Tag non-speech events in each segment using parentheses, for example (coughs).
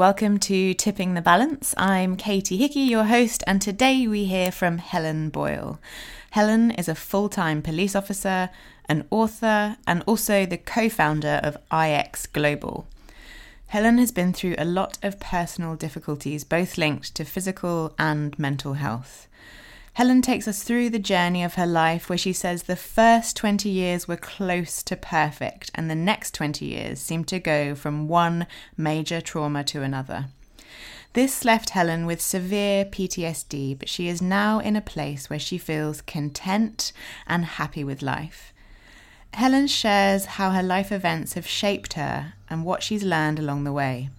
welcome to Tipping the Balance. I'm Katie Hickey, your host, and today we hear from Helen Boyle. Helen is a full time police officer, an author, and also the co founder of IX Global. Helen has been through a lot of personal difficulties, both linked to physical and mental health. Helen takes us through the journey of her life where she says the first 20 years were close to perfect and the next 20 years seemed to go from one major trauma to another. This left Helen with severe PTSD, but she is now in a place where she feels content and happy with life. Helen shares how her life events have shaped her and what she's learned along the way.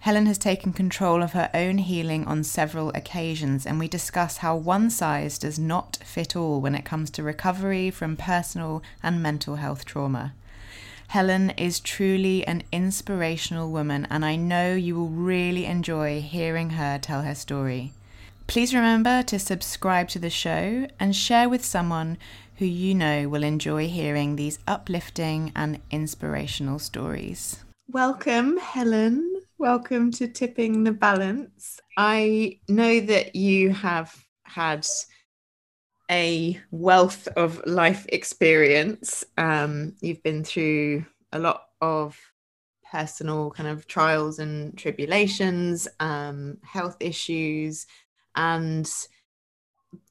Helen has taken control of her own healing on several occasions, and we discuss how one size does not fit all when it comes to recovery from personal and mental health trauma. Helen is truly an inspirational woman, and I know you will really enjoy hearing her tell her story. Please remember to subscribe to the show and share with someone who you know will enjoy hearing these uplifting and inspirational stories. Welcome, Helen. Welcome to Tipping the Balance. I know that you have had a wealth of life experience. Um, you've been through a lot of personal kind of trials and tribulations, um, health issues, and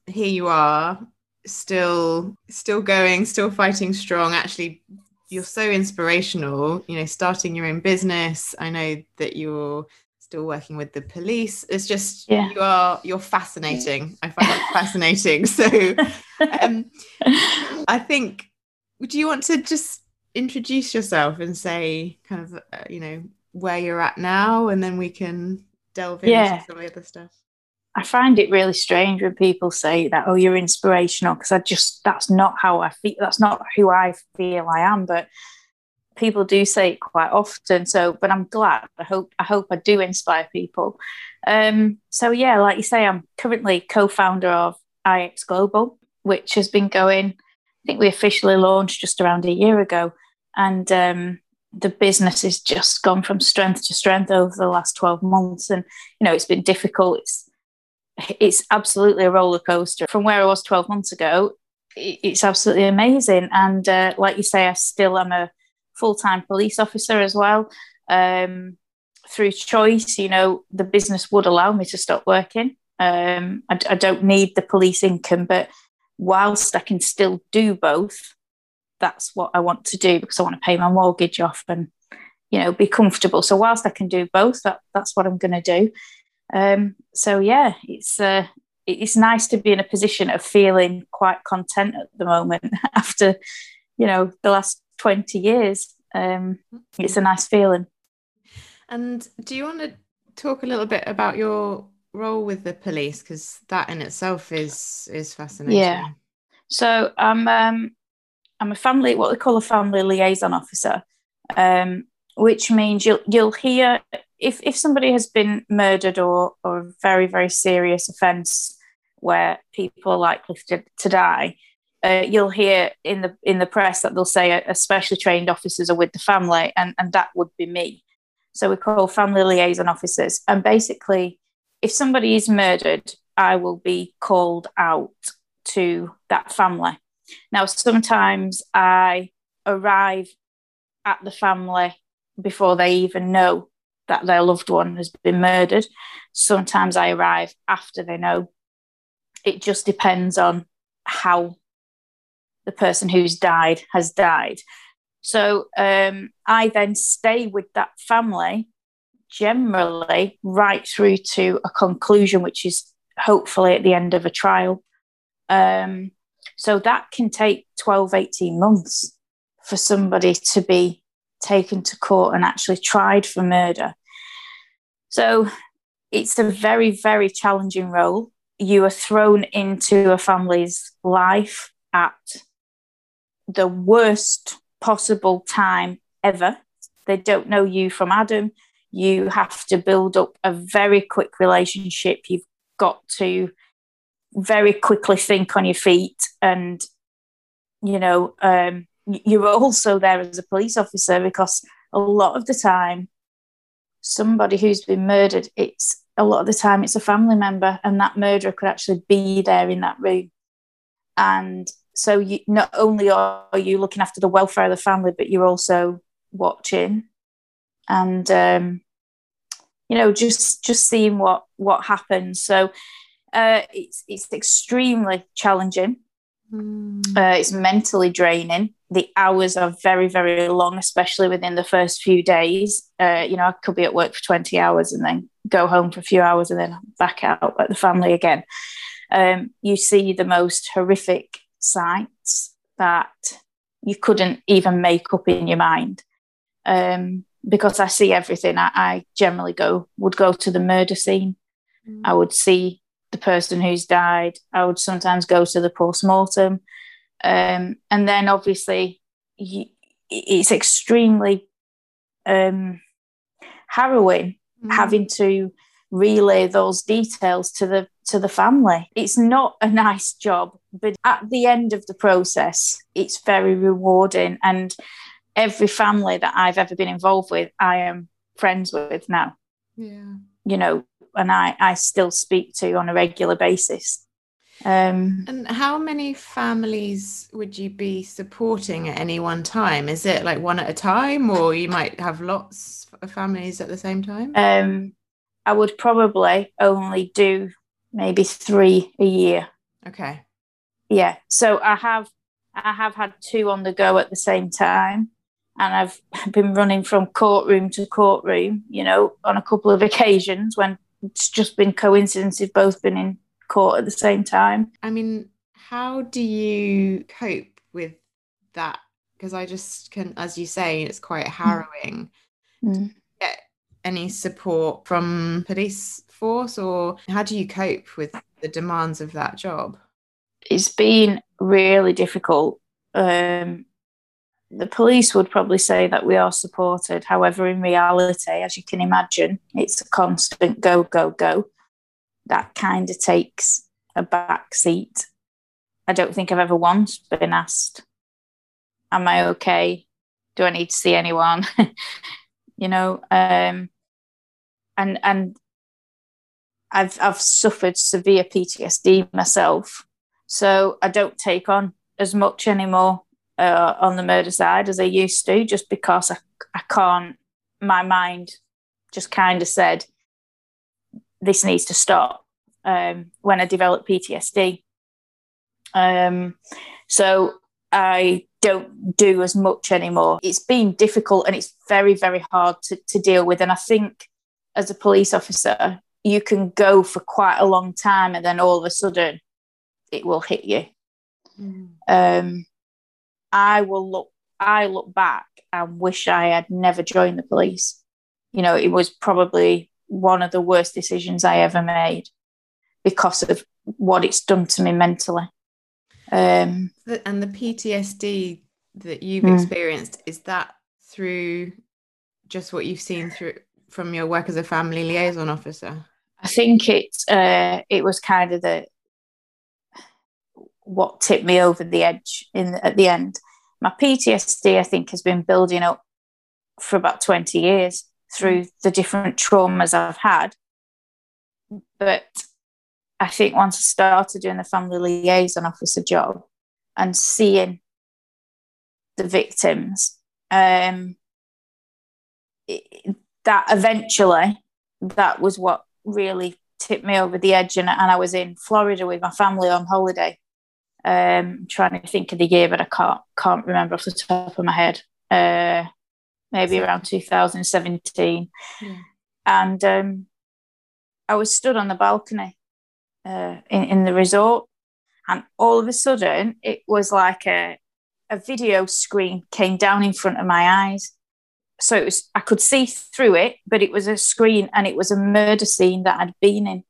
here you are still still going still fighting strong actually you're so inspirational you know starting your own business. I know that you're still working with the police. It's just yeah. you are you're fascinating. I find it (laughs) fascinating. So um, i think do you want to just introduce yourself and say kind of uh, you know where you're at now and then we can delve into yeah. some of the other stuff I find it really strange when people say that, oh, you're inspirational, because I just, that's not how I feel. That's not who I feel I am. But people do say it quite often. So, but I'm glad. I hope, I hope I do inspire people. Um, so yeah, like you say, I'm currently co-founder of IX Global, which has been going, I think we officially launched just around a year ago. And um, the business has just gone from strength to strength over the last 12 months. And, you know, it's been difficult. It's, it's absolutely a roller coaster. From where I was 12 months ago, it's absolutely amazing. And uh, like you say, I still am a full time police officer as well. Um, through choice, you know, the business would allow me to stop working. Um, I, I don't need the police income, but whilst I can still do both, that's what I want to do because I want to pay my mortgage off and you know be comfortable. So whilst I can do both, that, that's what I'm going to do. Um, so yeah, it's uh, it's nice to be in a position of feeling quite content at the moment (laughs) after you know the last 20 years. Um, it's a nice feeling. And do you want to talk a little bit about your role with the police? Because that in itself is is fascinating. Yeah. So i'm um i'm a family what they call a family liaison officer um which means you'll you'll hear if if somebody has been murdered or or a very very serious offence where people are likely to, to die, uh, you'll hear in the in the press that they'll say especially trained officers are with the family, and and that would be me. So we call family liaison officers, and basically, if somebody is murdered, I will be called out to that family. Now, sometimes I arrive at the family before they even know that their loved one has been murdered. Sometimes I arrive after they know. It just depends on how the person who's died has died. So um, I then stay with that family generally right through to a conclusion, which is hopefully at the end of a trial. Um, so that can take 12, 18 months for somebody to be taken to court and actually tried for murder. So it's a very, very challenging role. You are thrown into a family's life at the worst possible time ever. They don't know you from Adam. You have to build up a very quick relationship. You've got to very quickly think on your feet and you know um, you're also there as a police officer because a lot of the time somebody who's been murdered, it's a lot of the time it's a family member, and that murderer could actually be there in that room. And so you not only are you looking after the welfare of the family, but you're also watching and um, you know just just seeing what what happens. So uh, it's it's extremely challenging. Mm. Uh, it's mentally draining. The hours are very, very long, especially within the first few days. Uh, you know, I could be at work for 20 hours and then go home for a few hours and then back out at the family again. Um, you see the most horrific sights that you couldn't even make up in your mind. Um, because I see everything, I, I, generally go would go to the murder scene. Mm. I would see the person who's died. I would sometimes go to the post mortem, um, and then obviously you, it's extremely um, harrowing mm. having to relay those details to the to the family. It's not a nice job, but at the end of the process, it's very rewarding. And every family that I've ever been involved with, I am friends with now. Yeah. You know, and I, I still speak to on a regular basis. Um, and how many families would you be supporting at any one time? Is it like one at a time, or you might have lots of families at the same time? Um, I would probably only do maybe three a year. Okay. Yeah. So I have I have had two on the go at the same time and I've (laughs) been running from courtroom to courtroom, you know, on a couple of occasions when it's just been coincidence we've both been in court at the same time. I mean, how do you cope with that? Because I just can, as you say, it's quite mm. harrowing. Mm. Get any support from police force, or how do you cope with the demands of that job? It's been really difficult. Um, the police would probably say that we are supported. However, in reality, as you can imagine, it's a constant go, go, go. That kind of takes a back seat. I don't think I've ever once been asked, Am I okay? Do I need to see anyone? (laughs) you know, um, and and I've I've suffered severe PTSD myself, so I don't take on as much anymore uh, on the murder side as I used to, just because I, I can't. My mind just kind of said, this needs to stop um, when I developed PTSD. Um, so I don't do as much anymore. It's been difficult and it's very, very hard to, to deal with. And I think as a police officer, you can go for quite a long time and then all of a sudden it will hit you. Mm. Um, I will look I look back and wish I had never joined the police. You know, it was probably one of the worst decisions I ever made because of what it's done to me mentally. Um, and the PTSD that you've mm. experienced is that through just what you've seen through from your work as a family liaison officer? I think it uh, it was kind of the what tipped me over the edge in at the end. My PTSD, I think, has been building up for about 20 years through the different traumas I've had. But I think once I started doing the family liaison officer job and seeing the victims, um, it, that eventually that was what really tipped me over the edge. And, and I was in Florida with my family on holiday um, trying to think of the year, but I can't can't remember off the top of my head. Uh, maybe around 2017, yeah. and um, I was stood on the balcony uh, in, in the resort, and all of a sudden it was like a a video screen came down in front of my eyes. So it was I could see through it, but it was a screen and it was a murder scene that I'd been in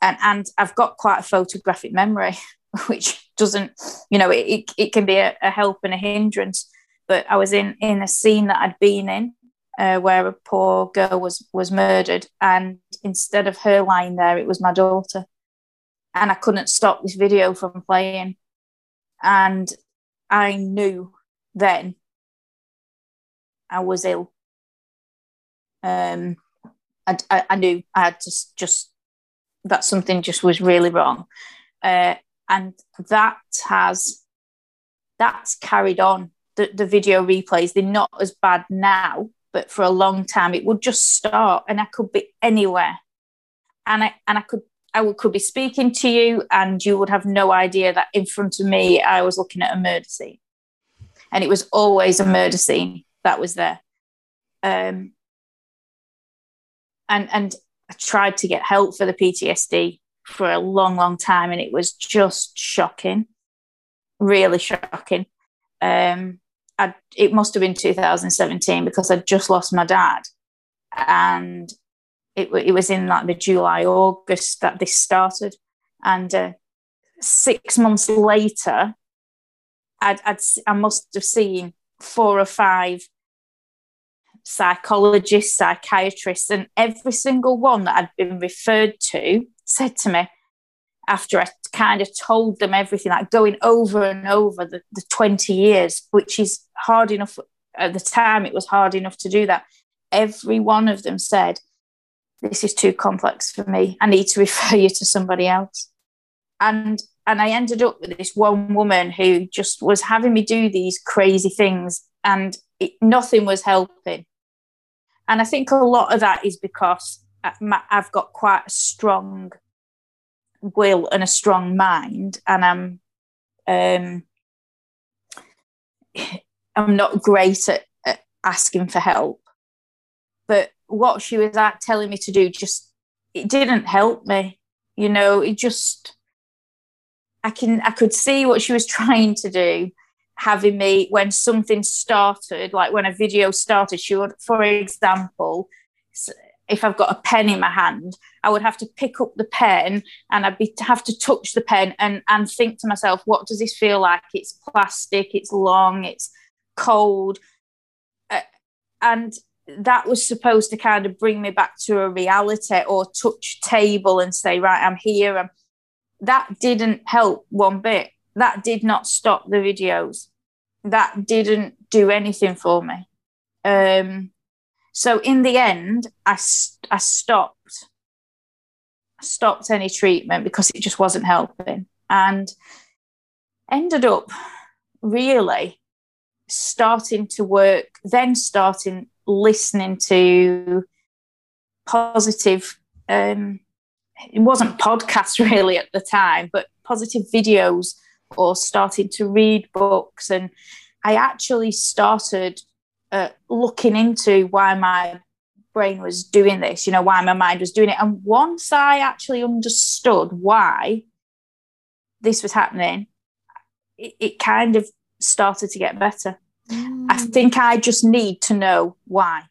and and I've got quite a photographic memory, (laughs) which doesn't, you know, it, it can be a, a, help and a hindrance. But I was in in a scene that I'd been in uh, where a poor girl was was murdered, and instead of her lying there, it was my daughter, and I couldn't stop this video from playing, and I knew then I was ill. Um, I, I, I knew I had to just that something just was really wrong, uh, and that has that's carried on. The, the video replays they're not as bad now, but for a long time it would just start, and I could be anywhere, and I and I could I would, could be speaking to you, and you would have no idea that in front of me I was looking at a murder scene, and it was always a murder scene that was there. Um, and and I tried to get help for the PTSD for a long, long time, and it was just shocking, really shocking. Um, I, it must have been 2017 because I'd just lost my dad, and it, it was in like the July, August that this started, and uh, six months later, I'd, I'd I must have seen four or five psychologists, psychiatrists, and every single one that I'd been referred to said to me after I kind of told them everything, like going over and over the, the 20 years, which is hard enough at the time, it was hard enough to do that. Every one of them said, This is too complex for me. I need to (laughs) refer you to somebody else. And and I ended up with this one woman who just was having me do these crazy things, and it, nothing was helping. And I think a lot of that is because I've got quite a strong will and a strong mind, and I'm um, (sighs) I'm not great at, at asking for help. But what she was at telling me to do just it didn't help me. You know, it just I can I could see what she was (laughs) trying to do, having me when something started, like when a video started, she would, for example, if I've got a pen in my hand, I would have to pick up the pen and I'd be have to touch the pen and and think to myself, what does this feel like? It's plastic, it's long, it's cold, uh, and that was supposed to kind of bring me back to a reality or touch table and say, right, I'm here. I'm, that didn't help one bit that did not stop the videos. That didn't do anything for me. Um, so in the end, I, I stopped. I stopped any treatment because it just wasn't helping, and ended up really starting to work. Then starting listening to positive. Um, it wasn't podcasts (laughs) really at the time, but positive videos or started to read books. And I actually started uh, looking into why my brain was doing this, you know, why my mind was doing it. And once I actually understood why this was happening, it, it kind of started to get better. Mm. I think I just need to know why.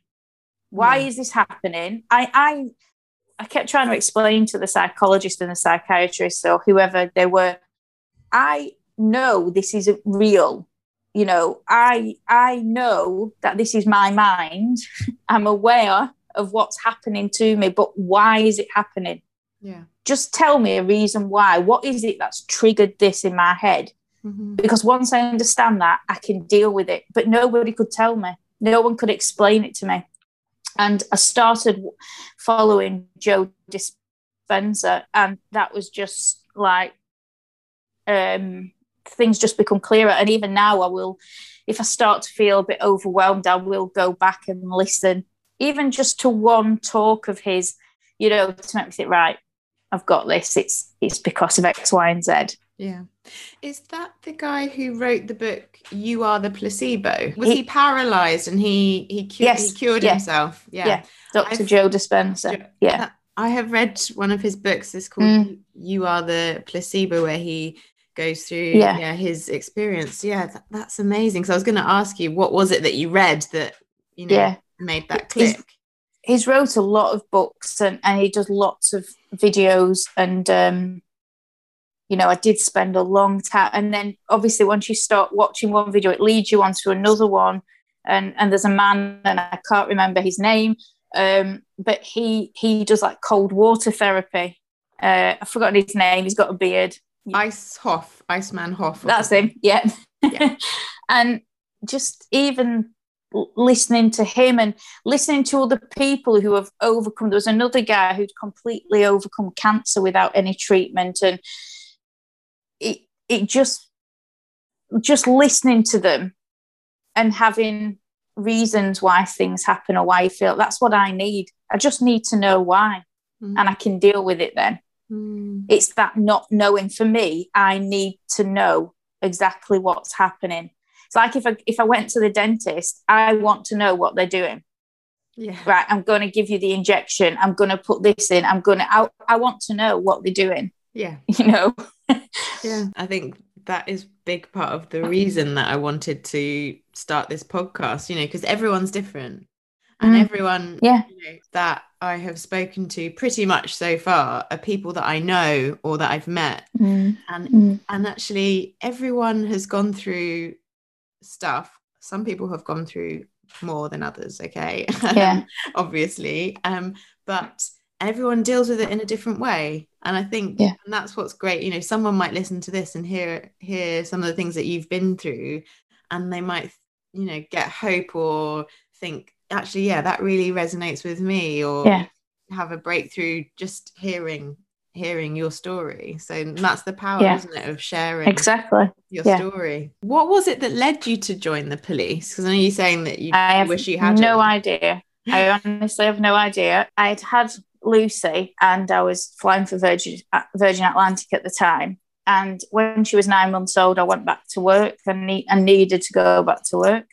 Why yeah. is this happening? I, I I kept trying to explain to the psychologist and the psychiatrist or whoever they were I know this is real. You know, I I know that this is my mind. (laughs) I'm aware of what's happening to me, but why is it happening? Yeah. Just tell me a reason why. What is it that's triggered this in my head? Mm-hmm. Because once I understand that, I can deal with it. But nobody could tell me. No one could explain it to me. And I started following Joe Dispenza, and that was just like um, things just become clearer. And even now, I will, if I start to feel a bit overwhelmed, I will go back and listen, even just to one talk of his, you know, to make me think, right, I've got this. It's it's because of X, Y, and Z. Yeah. Is that the guy who wrote the book You Are the Placebo? Was he, he paralyzed and he he, cu- yes, he cured yeah. himself? Yeah. yeah. Dr. I've, Joe Dispenza. Yeah. I have read one of his books. It's called mm. You Are the Placebo, where he goes through yeah, yeah his experience. Yeah that, that's amazing. So i was going to ask you what was it that you read that you know yeah. made that click he's, he's, wrote a lot of books and, and he does lots of videos and um you know i did spend a long time and then obviously once you start watching one video it leads you on to another one and and there's a man and i can't remember his name um but he he does like cold water therapy. Uh i've forgotten his name. He's got a beard Ice Hof, Iceman Hof. That's him. Yeah. yeah. (laughs) and just even listening to him and listening to other people who have overcome. There was another guy who'd completely overcome cancer without any treatment, and it it just just listening to them and having reasons why things happen or why you feel that's what I need. I just need to know why, mm. and I can deal with it then. Mm. It's that not knowing for me. I need to know exactly what's happening it's like if I if I went to the dentist, I want to know what they're doing. Yeah. Right. I'm going to give you the injection. I'm going to put this in. I'm going to. I, I want to know what they're doing. Yeah. (laughs) You know. yeah. I think that is big part of the reason that I wanted to start this podcast. You know, because everyone's different, and mm. everyone. Yeah. You know, that I have spoken to pretty much so far are people that I know or that I've met, mm. and mm. and actually everyone has gone through stuff some people have gone through more than others okay (laughs) yeah obviously um but everyone deals with it in a different way and i think yeah. and that's what's great you know someone might listen to this and hear hear some of the things that you've been through and they might you know get hope or think actually yeah that really resonates with me or yeah. have a breakthrough just hearing hearing your story. So that's the power, yeah. isn't it, of sharing exactly your yeah. story. What was it that led you to join the police? Because I know you're saying that you I wish you had no idea. I (laughs) honestly have no idea. I had had Lucy, and I was flying for Virgin uh, Virgin Atlantic at the time. And when she was nine months old, I went back to work and need, I needed to go back to work.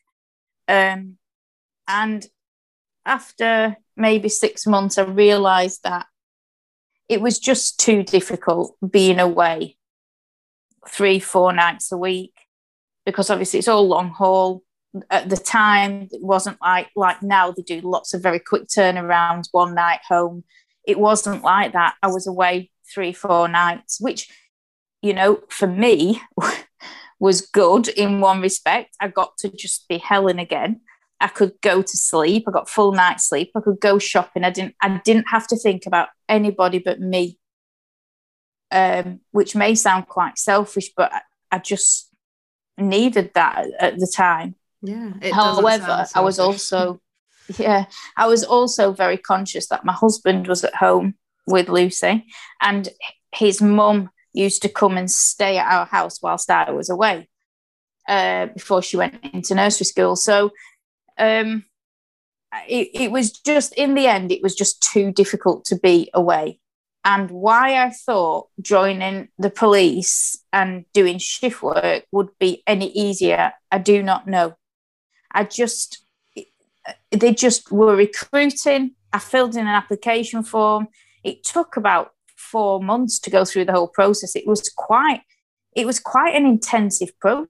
Um, and after maybe six months, I realised that it was just too difficult being away three, four nights a week because obviously it's all long haul. At the time, it wasn't like like now they do lots of very quick turnarounds, one night home. It wasn't like that. I was away three, four nights, which, you know, for me (laughs) was good in one respect. I got to just be Helen again. I could go to sleep. I got full night sleep. I could go shopping. I didn't. I didn't have to think about anybody but me. Um, which may sound quite selfish, but I, I just needed that at, the time. Yeah. However, I was also, yeah, I was also very conscious that my husband was at home with Lucy, and his mum used to come and stay at our house whilst I was away uh, before she went into nursery school. So um, it, it was just in the end, it was just too difficult to be away. And why I thought joining the police and doing shift work would be any easier, I do not know. I just, they just were recruiting. I filled in an application form. It took about four months to go through the whole process. It was quite, it was quite an intensive process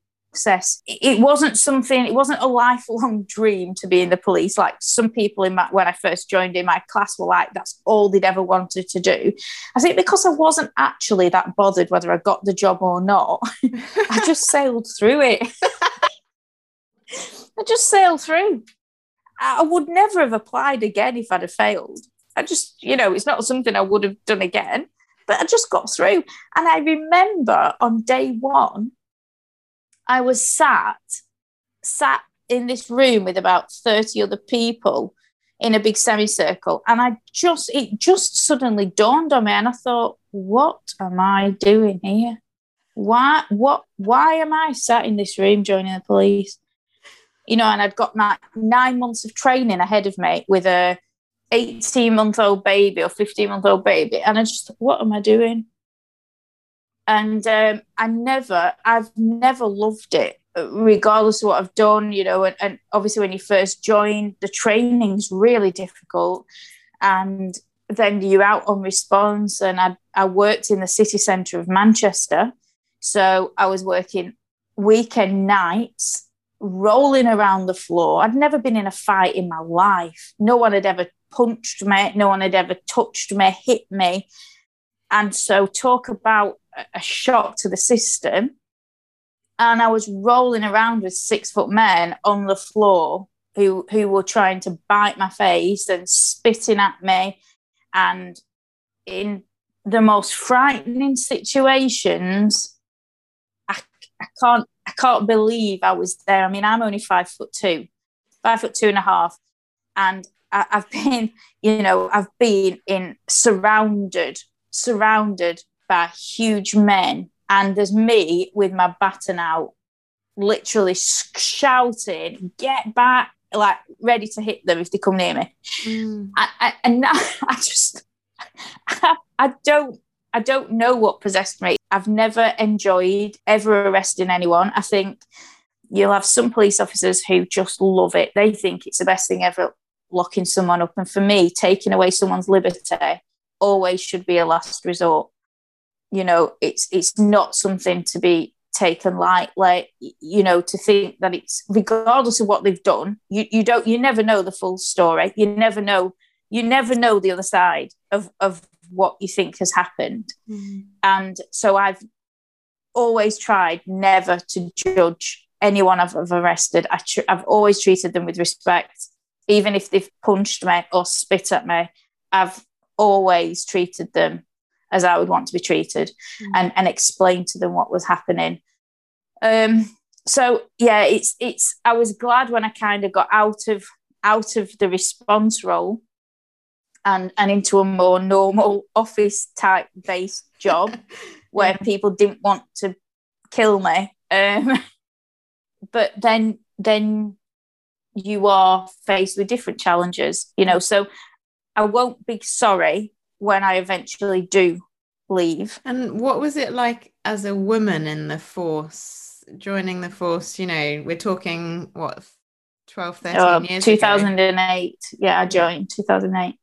It wasn't something, it wasn't a lifelong (laughs) dream to be in the police. Like some people in my, when I first joined in my class were like, that's all they'd ever wanted to do. I think because I wasn't actually that bothered whether I got the job or not, (laughs) I just sailed through it. (laughs) I just sailed through. I would never have applied again if I'd have failed. I just, you know, it's not something I would have done again, but I just got through. And I remember on day one, I was sat sat in this room with about 30 other people in a big semicircle and I just it just suddenly dawned on me and I thought what am I doing here? Why what why am I sat in this room joining the police? You know and I'd got my nine months of training ahead of me with a 18 month old baby or 15 month old baby and I just what am I doing and um, I never, I've never loved it, regardless of what I've done. You know, and, and obviously when you first join, the training's really difficult, and then you're out on response. And I, I worked in the city centre of Manchester, so I was working weekend nights, rolling around the floor. I'd never been in a fight in my life. No one had ever punched me. No one had ever touched me, hit me. And so, talk about a shock to the system. And I was rolling around with six foot men on the floor who who were trying to bite my face and spitting at me and in the most frightening situations I, I can't I can't believe I was there. I mean, I'm only five foot two. five foot two and a half, and I, I've been, (laughs) you know, I've been in surrounded, surrounded by huge men, and there's me with my baton out, literally shouting, "Get back!" Like ready to hit them if they come near me. Mm. I, I, and (laughs) now I just, I, I don't I don't know what possessed me. I've never enjoyed ever arresting anyone. I think you'll have some police officers who just love it. They think it's the best thing ever locking someone up. And for me, taking away someone's liberty always should be a last resort. You know, it's it's not something to be taken lightly. You know, to think that it's regardless of what they've done, you you don't you never know the full story. You never know you never know the other side of of what you think has happened. Mm-hmm. And so I've always tried never to judge anyone I've, I've arrested. I tr- I've always treated them with respect, even if they've punched me or spit at me. I've always treated them as I would want to be treated mm-hmm. and, and explained to them what was happening. Um, so yeah, it's it's I was glad when I kind of got out of out of the response role and and into a more normal (laughs) office type based job (laughs) where people didn't want to kill me um, (laughs) but then then you are faced with different challenges you know so i won't be sorry when i eventually do leave. And what was it like as a woman in the force joining the force you know we're talking what 12 13 uh, years 2008 ago. yeah i joined 2008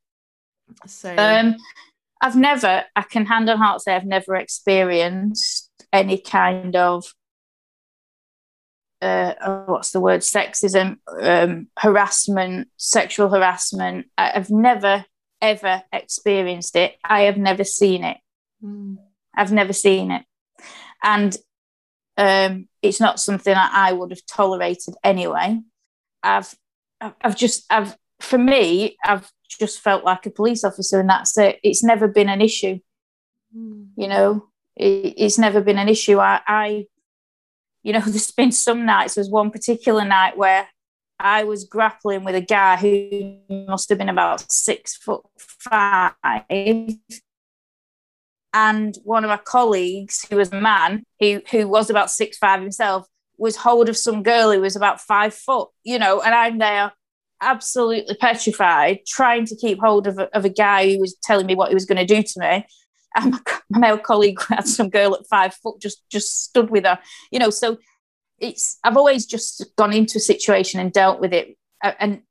so um, I've never, I can hand on heart say, I've never experienced any kind of uh, oh, what's the word? Sexism um, harassment sexual harassment. I've never ever experienced it. I have never seen it. Mm. i've never seen it. And um, it's not something that i would have tolerated anyway. I've i've just i've for me i've just felt like a police officer and that's it. It's never been an issue. Mm. you know it, it's never been an issue. I, I you know (laughs) there's been some nights there's one particular night where i was grappling with a guy who must have been about six foot five and one of my colleagues who was a man who who was about six five himself was hold of some girl who was about five foot you know and i'm there absolutely petrified, trying to keep hold of a, of a guy who was telling me what he was going to do to me. And (laughs) my, my male colleague (laughs) had some girl at five foot just just stood with her, you know. So it's I've always just gone into a situation and dealt with it, and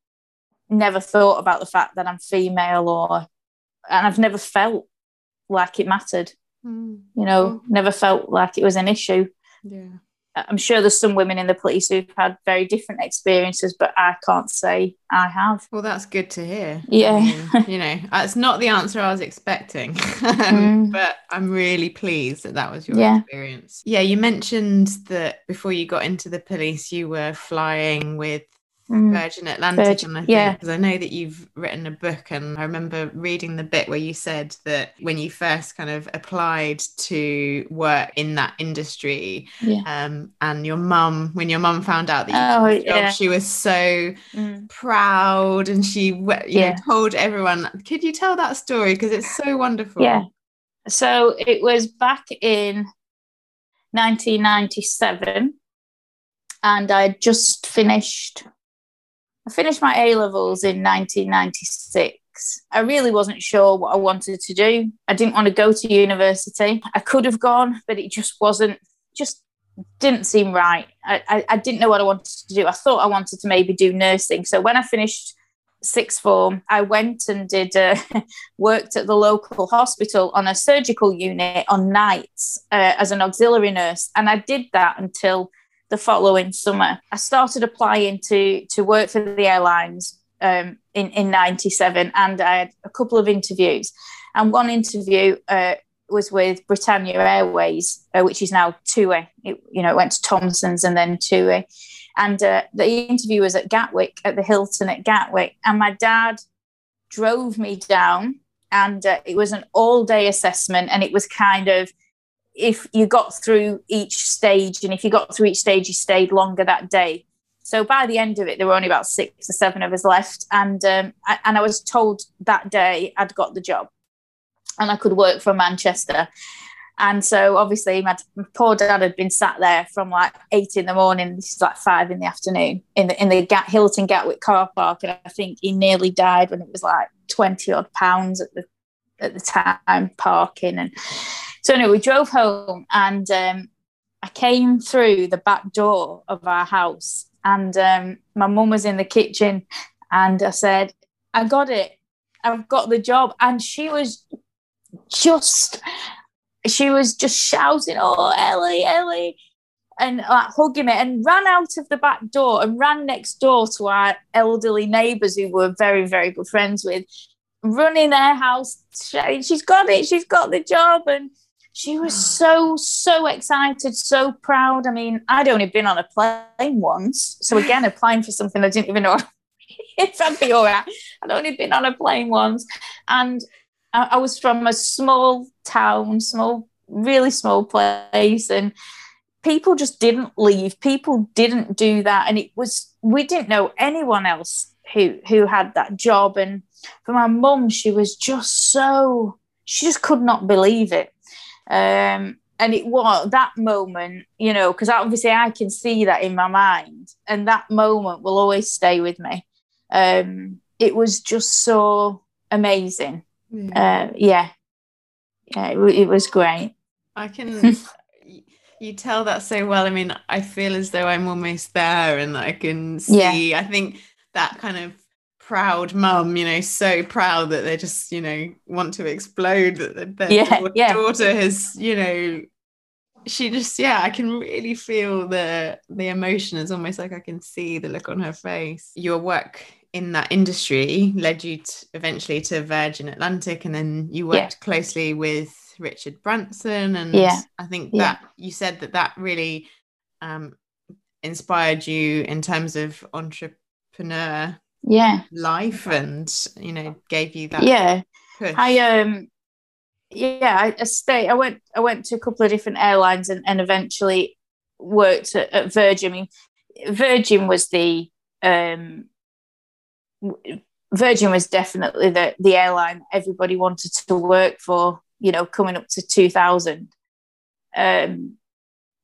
never thought about the fact that I'm female or, and I've never felt like it mattered. Mm. You know, mm. never felt like it was an issue. Yeah. I'm sure there's some women in the police who've had very different experiences, but I can't say I have. Well, that's good to hear. Yeah. I mean, (laughs) you know, it's not the answer I was expecting, (laughs) mm. but I'm really pleased that that was your yeah. experience. Yeah, you mentioned that before you got into the police, you were flying with. Virgin Atlantic. Virgin, I yeah. Because I know that you've written a book, and I remember reading the bit where you said that when you first kind of applied to work in that industry, yeah. um, and your mum, when your mum found out that you oh, yeah. job, she was so mm. proud and she you yeah. know, told everyone. Could you tell that story? Because it's so wonderful. Yeah. So it was back in 1997 and I just finished I finished my A levels in 1996. I really wasn't sure what I wanted to do. I didn't want to go to university. I could have gone, but it just wasn't, just didn't seem right. I, I, I didn't know what I wanted to do. I thought I wanted to maybe do nursing. So when I finished sixth form, I went and did uh, (laughs) worked at the local hospital on a surgical unit on nights uh, as an auxiliary nurse, and I did that until the following summer. I started applying to to work for the airlines um, in in '97, and I had a couple of interviews. And one interview uh, was with Britannia Airways, uh, which is now TUI. It, you know, it went to Thomson's and then TUI. And uh, the interview was at Gatwick, at the Hilton at Gatwick. And my dad drove me down, and uh, it was an all day assessment. And it was kind of if you got through each stage and if you got through each stage you stayed longer that day So by the end of it, there were only about six or seven of us left, and um, I, and I was told that day I'd got the job, and I could work from Manchester. And so obviously my, my, poor dad had been sat there from like eight in the morning, this is like five in the afternoon in the in the Gat- Hilton Gatwick car park. And I think he nearly died when it was like 20 odd pounds at the at the time parking. And so anyway, we drove home and um, I came through the back door of our house and um, my mum was in the kitchen and I said, I got it. I've got the job. And she was just she was just shouting, "Oh, Ellie, Ellie!" and like hugging me, and ran out of the back door and ran next door to our elderly neighbours who were very, very good friends with, running their house, "She's got it! She's got the job!" and she was ah. so so excited so proud. I mean i'd only been on a plane once. So again (laughs) applying for something i didn't even know (laughs) if i'd be all right. I'd only been on a plane once. And I, I was from a small town, small, really small place, and people just didn't leave. People didn't do that, and it was we didn't know anyone else who who had that job. And for my mum, she was just so she just could not believe it. Um, and it was that moment, you know, because obviously I can see that in my mind, and that moment will always stay with me. Um, it was just so amazing yeah. Uh, yeah, yeah, it, it was great. I can. (laughs) you tell that so well. I mean, I feel as though I'm almost there, and I can see. Yeah. I think that kind of proud mum, you know, so proud that they just, you know, want to explode that their yeah, daughter, yeah. daughter has, you know, she just yeah i can really feel the the emotion it's almost like i can see the look on her face your work in that industry led you to eventually to Virgin Atlantic, and then you worked yeah. closely with Richard Branson. And yeah. I think that you said that that really um, inspired you in terms of entrepreneur yeah life, and you know gave you that yeah. Push. I um yeah I, I stayed. I went I went to a couple of different airlines and, and eventually worked at, at Virgin. I mean, Virgin was the um Virgin was definitely the the airline everybody wanted to work for. You know, coming up to two thousand, um,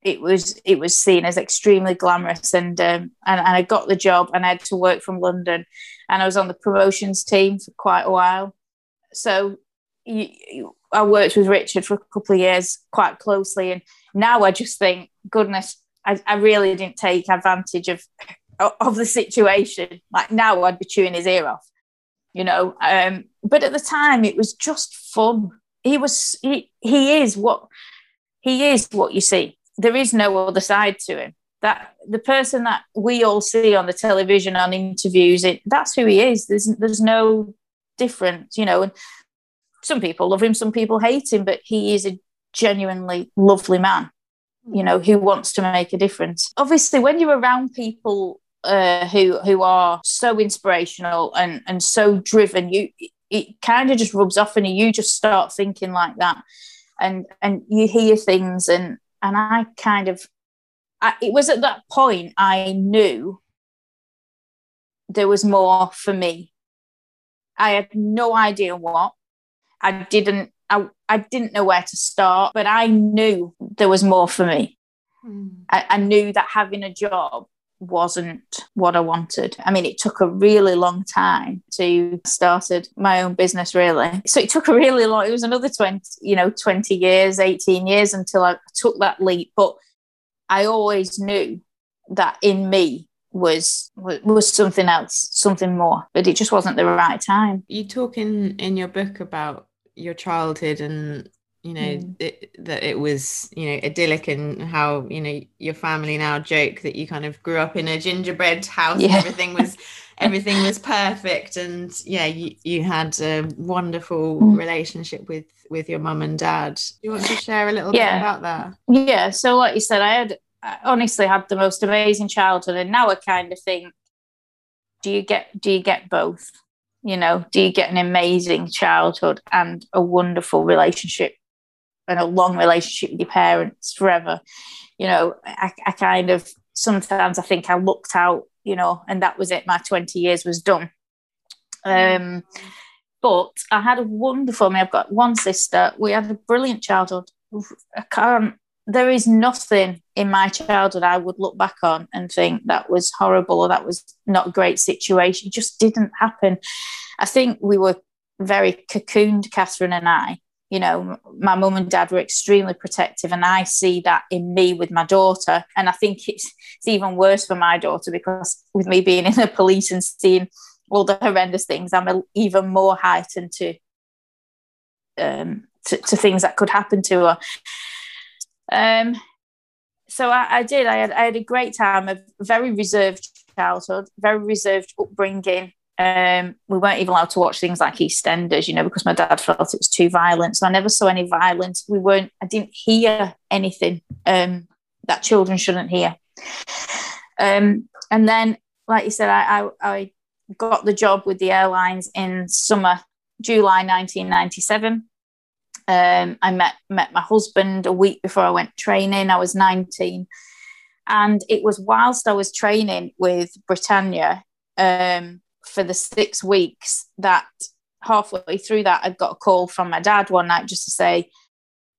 it was it was seen as extremely glamorous, and um, and and I got the job, and I had to work from London, and I was on the promotions team for quite a while. So you, you, I worked with Richard for a couple of years quite closely, and now I just think, goodness, I, I really didn't take advantage of of the situation. Like now, I'd be chewing his ear off, you know. Um, but at the time, it was just fun. He was he he is what he is what you see. There is no other side to him. That the person that we all see on the television on interviews, it that's who he is. There's there's no difference, you know. And some people love him, some people hate him, but he is a genuinely lovely man you know who wants to make a difference obviously when you're around people uh, who who are so inspirational and and so driven you it kind of just rubs off and you just start thinking like that and and you hear things and and i kind of I, it was at that point i knew there was more for me. I had no idea what. I didn't I, I didn't know where to start but i knew there was more for me. Mm. I, I knew that having a job wasn't what I wanted. I mean, it took a really long time to started my own business really. So it took a really long it was another 20, you know, 20 years, 18 years until I took that leap, but I always knew that in me was was something else, something more, but it just wasn't the right time. You talk in in your book about your childhood and you know mm. it, that it was you know idyllic and how you know your family now joke that you kind of grew up in a gingerbread house yeah. and everything was (laughs) everything was perfect and yeah you, you had a wonderful mm. relationship with with your mum and dad do you want to share a little yeah. bit about that yeah so like you said i had I honestly had the most amazing childhood and now i kind of think do you get do you get both you know do you get an amazing childhood and a wonderful relationship and a long relationship with your parents forever. You know, I, I kind of sometimes I think I looked out you know, and that was it. My 20 years was done. Um, but I had a wonderful, I mean, I've got one sister. We had a brilliant childhood. I can't, there is nothing in my childhood I would look back on and think that was horrible or that was not a great situation. It just didn't happen. I think we were very cocooned, Catherine and I. You know, my mum and dad were extremely protective, and I see that in me with my daughter. And I think it's, it's even worse for my daughter because with me being (laughs) in the police and seeing all the horrendous things, I'm even more heightened to, um, to, to things that could happen to her. Um, so I, I, did. I had I had a great time, a very reserved childhood, very reserved upbringing. Um, we weren't even allowed to watch things like EastEnders, you know, because my dad felt it was too violent. So I never saw any violence. We weren't. I didn't hear anything um, that children shouldn't hear. Um, and then, like you said, I, I, I got the job with the airlines in summer, July 1997. Um, I met met my husband a week before I went training. I was 19. And it was whilst I was training with Britannia um, for the six weeks that halfway through that, I got a call from my dad one night just to say,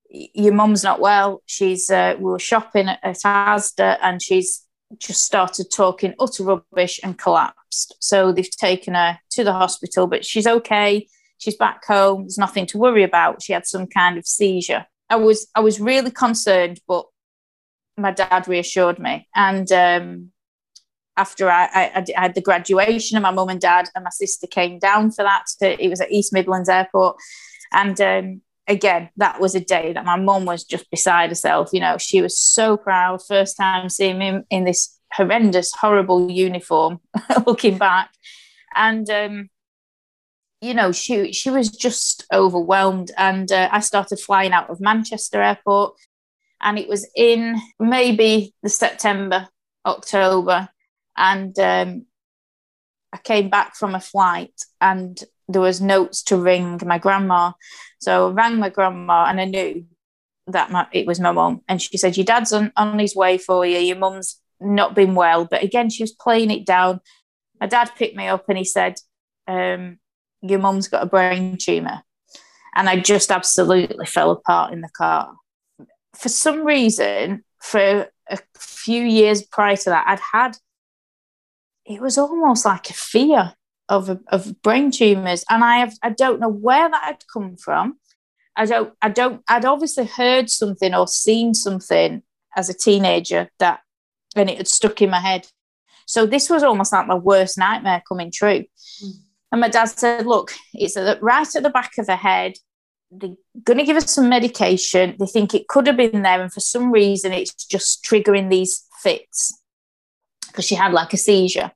Your mum's not well. She's, uh, we were shopping at, at Asda and she's just started talking utter rubbish and collapsed. So they've taken her to the hospital, but she's okay. She's back home. There's nothing to worry about. She had some kind of seizure. I was I was really concerned, but my dad reassured me. And um, after I, I, I, had the graduation, and my mum and dad and my sister came down for that. It was at East Midlands Airport, and um, again, that was a day that my mum was just beside herself. You know, she was so proud. First time seeing him in this horrendous, horrible uniform, (laughs) looking back, and um, you know, she she was just overwhelmed. And uh, I started flying out of Manchester Airport, and it was in maybe the September, October, and um, I came back from a flight, and there was notes to ring my grandma. So I rang my grandma, and I knew that my, it was my mum. And she said, "Your dad's on, on his way for you. Your mum's not been well." But again, she was playing it down. My dad picked me up, and he said. Um, your mum's got a brain tumor. And I just absolutely fell apart in the car. For some reason, for a few years prior to that, I'd had, it was almost like a fear of, of brain tumors. And I have, I don't know where that had come from. I don't, I don't, I'd obviously heard something or seen something as a teenager that, and it had stuck in my head. So this was almost like my worst nightmare coming true. Mm. And my dad said, Look, it's right at the back of the head. They're going to give us some medication. They think it could have been there. And for some reason, it's just triggering these fits because she had like a seizure.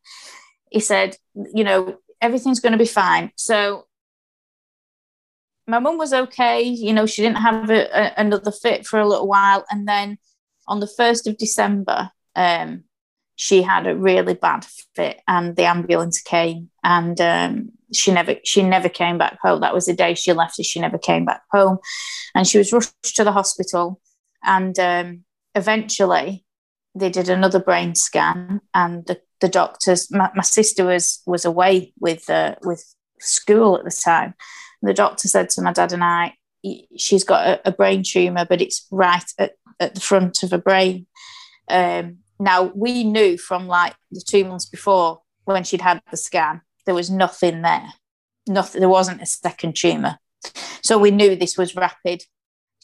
He said, You know, everything's going to be fine. So my mum was okay. You know, she didn't have a, a, another fit for a little while. And then on the 1st of December, um, she had a really bad fit and the ambulance came and um, she never she never came back home that was the day she left she never came back home and she was rushed to the hospital and um, eventually they did another brain scan and the, the doctors my, my sister was was away with uh, with school at the time the doctor said to my dad and i she's got a, a brain tumor but it's right at, at the front of her brain um, now we knew from like the two months before when she'd had the scan, there was nothing there. Nothing. There wasn't a second tumor, so we knew this was rapid.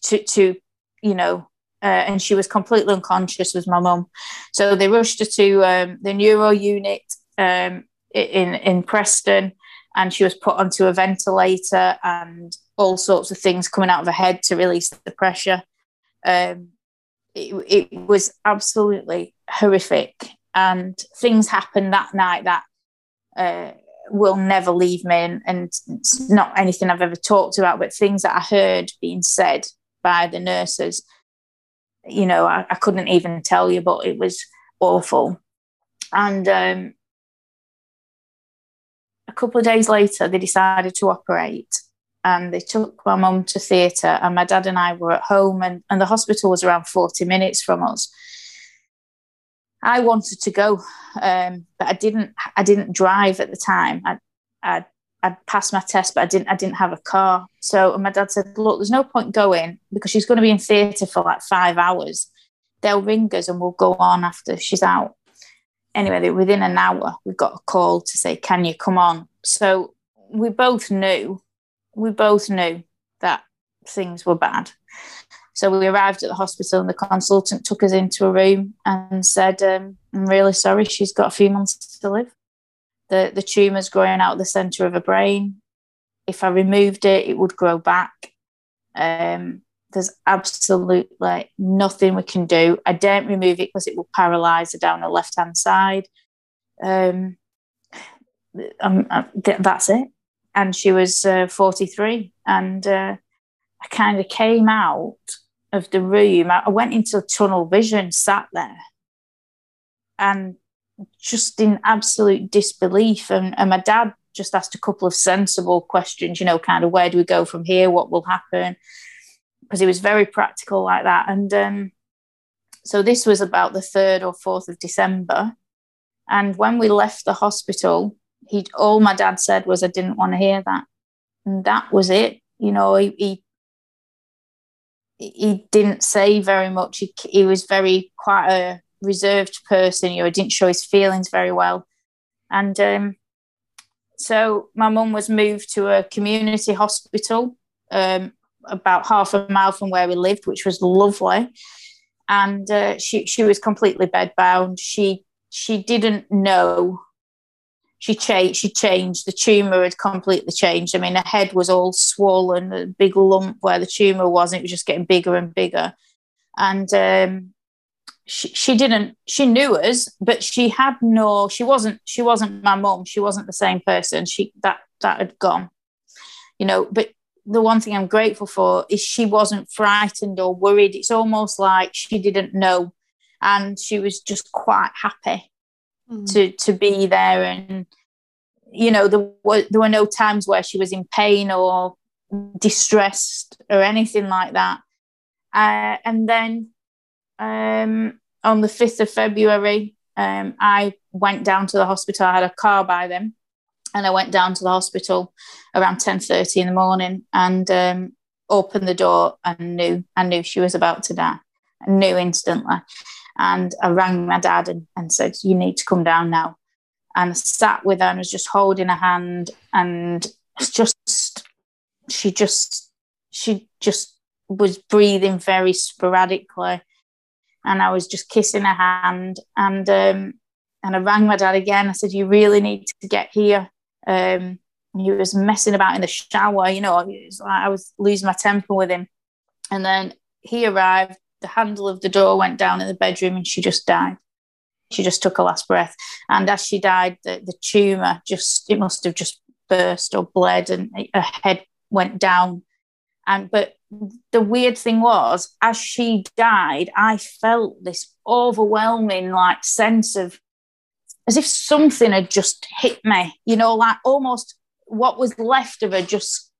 To to you know, and she was completely unconscious with my mum. So they rushed her to um, the neuro unit um, in in Preston, and she was put onto a ventilator and all sorts of things coming out of her head to release the pressure. Um, it, it was absolutely horrific. And things happened that night that uh, will never leave me. And, and it's not anything I've ever talked about, but things that I heard being said by the nurses, you know, I, I couldn't even tell you, but it was awful. And um, a couple of days later, they decided to operate and they took my mum to theatre and my dad and I were at home and, and the hospital was around 40 minutes from us. I wanted to go, um, but I didn't. I didn't drive at the time. I, I, I'd passed my test, but I didn't. I didn't have a car. So my dad said, "Look, there's no point going because she's going to be in theatre for like five hours. They'll ring us and we'll go on after she's out." Anyway, within an hour, we got a call to say, "Can you come on?" So we both knew. We both knew that things were bad. So we arrived at the hospital, and the consultant took us into a room and said, um, "I'm really sorry. She's got a few months to live. The the tumour's growing out the centre of her brain. If I removed it, it would grow back. Um, there's absolutely nothing we can do. I don't remove it because it will paralyse her down the left hand side. Um, um, that's it." And she was uh, 43, and uh, I kind of came out of the room. I went into tunnel vision, sat there, and just in absolute disbelief. And, and my dad just asked a couple of sensible questions, you know, kind of where do we go from here? What will happen? Because he was very practical like that. And um, so this was about the 3rd or 4th of December. And when we left the hospital, he all my dad said was, I didn't want to hear that. And that was it. You know, he, he he didn't say very much. He, he was very quite a reserved person. You know, didn't show his feelings very well, and um, so my mum was moved to a community hospital um, about half a mile from where we lived, which was lovely. And uh, she she was completely bedbound. She she didn't know she changed she changed the tumor had completely changed i mean her head was all swollen a big lump where the tumor was and it was just getting bigger and bigger and um, she, she didn't she knew us but she had no she wasn't she wasn't my mum. She wasn't the same person. She that that had gone. You know but the one thing i'm grateful for is she wasn't frightened or worried. It's almost like she didn't know. And she was just quite happy mm. to to be there. And you know there were, there were no times where she was in pain or distressed or anything like that. Uh, and then um, on the 5th of february um, i went down to the hospital i had a car by them and i went down to the hospital around 10.30 in the morning and um, opened the door and knew i knew she was about to die i knew instantly and I rang my dad and, and said, You need to come down now. And I sat with her and was just holding her hand. And just, she just, she just was breathing very sporadically. And I was just kissing her hand. And, um, and I rang my dad again. I said, You really need to get here. Um, he was messing about in the shower, you know, like I was losing my temper with him. And then he arrived the handle of the door went down in the bedroom and she just died. She just took a last breath. And as she died, the, the tumor just, it must have just burst or bled and her head went down. And, but the weird thing was, as she died, I felt this overwhelming like sense of as if something had just hit me, you know, like almost what was left of her just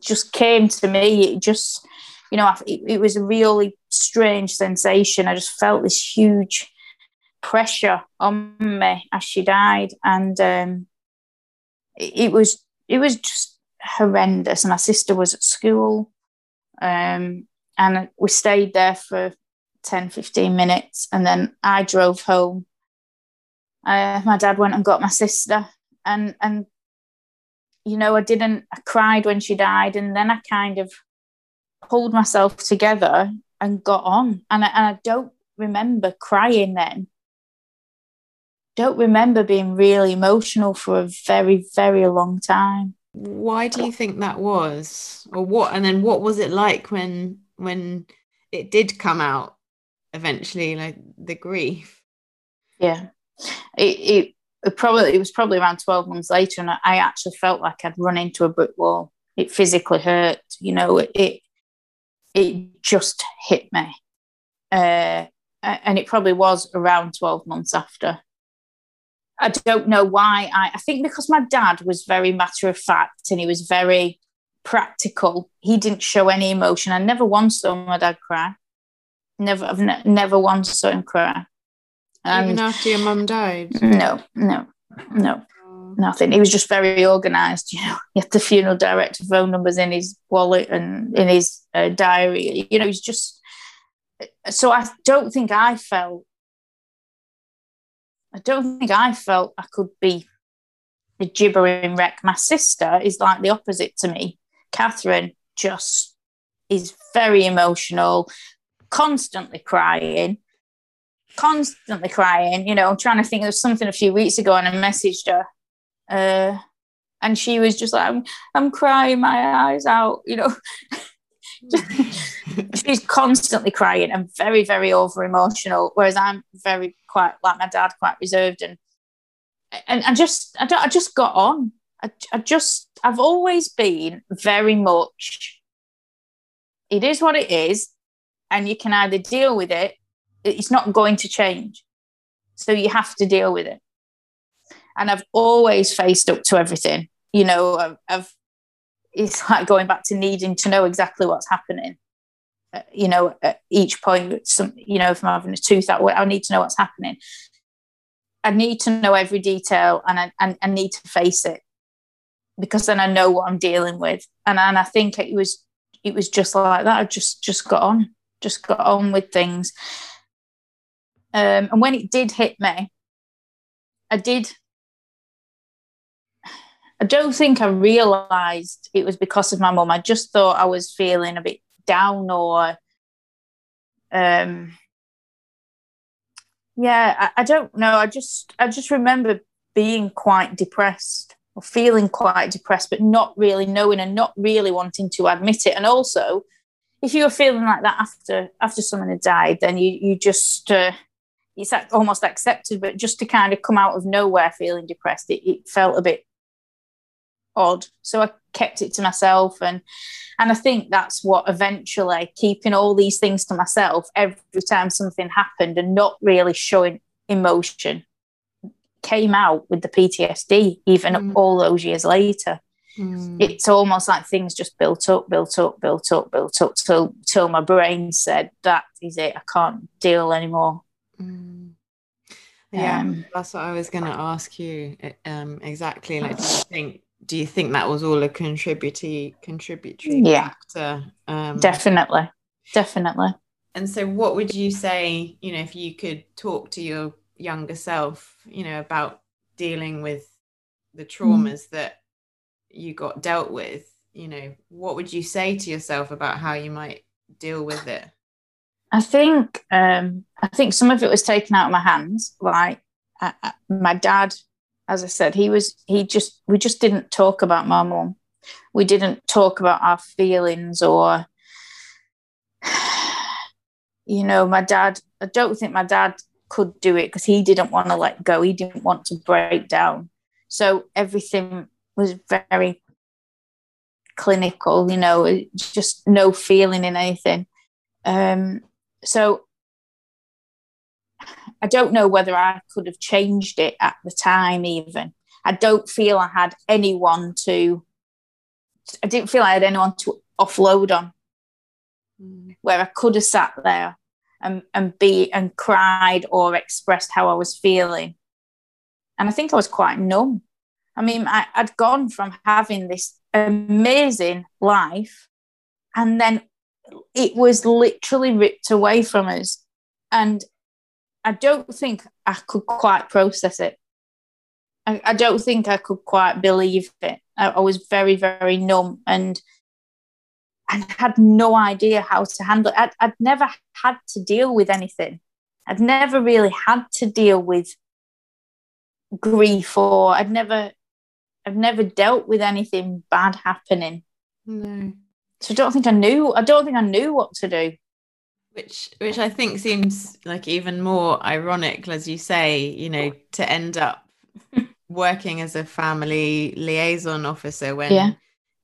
just came to me. It just you know, it, it was a really strange sensation. I just felt this huge pressure on me as she died, and um, it, it, was it was just horrendous. And my sister was at school, um, and we stayed there for 10, 15 minutes, and then I drove home. Uh, my dad went and got my sister, and and you know, I didn't. I cried when she died, and then I kind of pulled myself together and got on. And I, and I don't remember crying then. Don't remember being really emotional for a very, very long time. Why do you think that was? Or what and then what was it like when when it did come out eventually, like the grief? Yeah. It it, it probably it was probably around 12 months later and I actually felt like I'd run into a brick wall. It physically hurt, you know, it, it it just hit me. Uh, and it probably was around 12 months after. I don't know why. I, I think because my dad was very matter of fact and he was very practical. He didn't show any emotion. I never once saw my dad cry. Never, I've ne- never once saw him cry. And Even after your mum died? No, no, no, nothing. He was just very organised. You know, he had the funeral director phone numbers in his wallet and in his uh, diary. You know, he's just. So I don't think I felt. I don't think I felt I could be a gibbering wreck. My sister is like the opposite to me. Catherine just is very emotional, constantly crying constantly crying, you know, I'm trying to think of something a few weeks ago and I messaged her. Uh, and she was just like, I'm, I'm crying my eyes out, you know. (laughs) She's constantly crying and very, very over emotional, whereas I'm very quite like my dad, quite reserved and and I just I, I just got on. I, I just I've always been very much. It is what it is, and you can either deal with it it's not going to change. So you have to deal with it. And I've always faced up to everything. You know, I've, I've it's like going back to needing to know exactly what's happening. Uh, you know, at each point, some you know, if I'm having a tooth out, I need to know what's happening. I need to know every detail, and I, and I need to face it because then I know what I'm dealing with. And and I think it was it was just like that. I just just got on, just got on with things. Um, and when it did hit me, I did. I don't think I realised it was because of my mum. I just thought I was feeling a bit down or, um, yeah, I, I don't know. I just, I just remember being quite depressed or feeling quite depressed, but not really knowing and not really wanting to admit it. And also, if you were feeling like that after after someone had died, then you you just uh, it's almost accepted, but just to kind of come out of nowhere feeling depressed, it, it felt a bit odd. So I kept it to myself, and and I think that's what eventually keeping all these things to myself every time something happened and not really showing emotion came out with the PTSD even mm. all those years later. Mm. It's almost like things just built up, built up, built up, built up till till my brain said that is it. I can't deal anymore. Mm. Yeah, um, that's what I was going to ask you. Um, exactly. Like, do you (sighs) think do you think that was all a contributory contributory yeah, factor? Um, definitely, definitely. And so, what would you say? You know, if you could talk to your younger self, you know, about dealing with the mm. traumas mm. that you got dealt with, you know, what would you say to yourself about how you might deal with it? I think um, I think some of it was taken out of my hands. Like I, I, my dad, as I said, he was he just we just didn't talk about my mum. We didn't talk about our feelings or (sighs) you know my dad. I don't think my dad could do it because he didn't want to let go. He didn't want to break down. So everything was very clinical. You know, just no feeling in anything. Um, so I don't know whether I could have changed it at the time, even. I don't feel I had anyone to, I didn't feel I had anyone to offload on mm. where I could have sat there and, and be and cried or expressed how I was feeling. And I think I was quite numb. I mean, I, I'd gone from having this amazing life and then it was literally ripped away from us. And I don't think I could quite process it. I, I don't think I could quite believe it. I, I was very, very numb and and had no idea how to handle it. I'd, I'd never had to deal with anything. I'd never really had to deal with grief or I'd never I've never dealt with anything bad happening. No. So I don't think I knew. I don't think I knew what to do. Which, which I think seems like even more ironic, as you say. You know, to end up (laughs) working as a family liaison officer when yeah.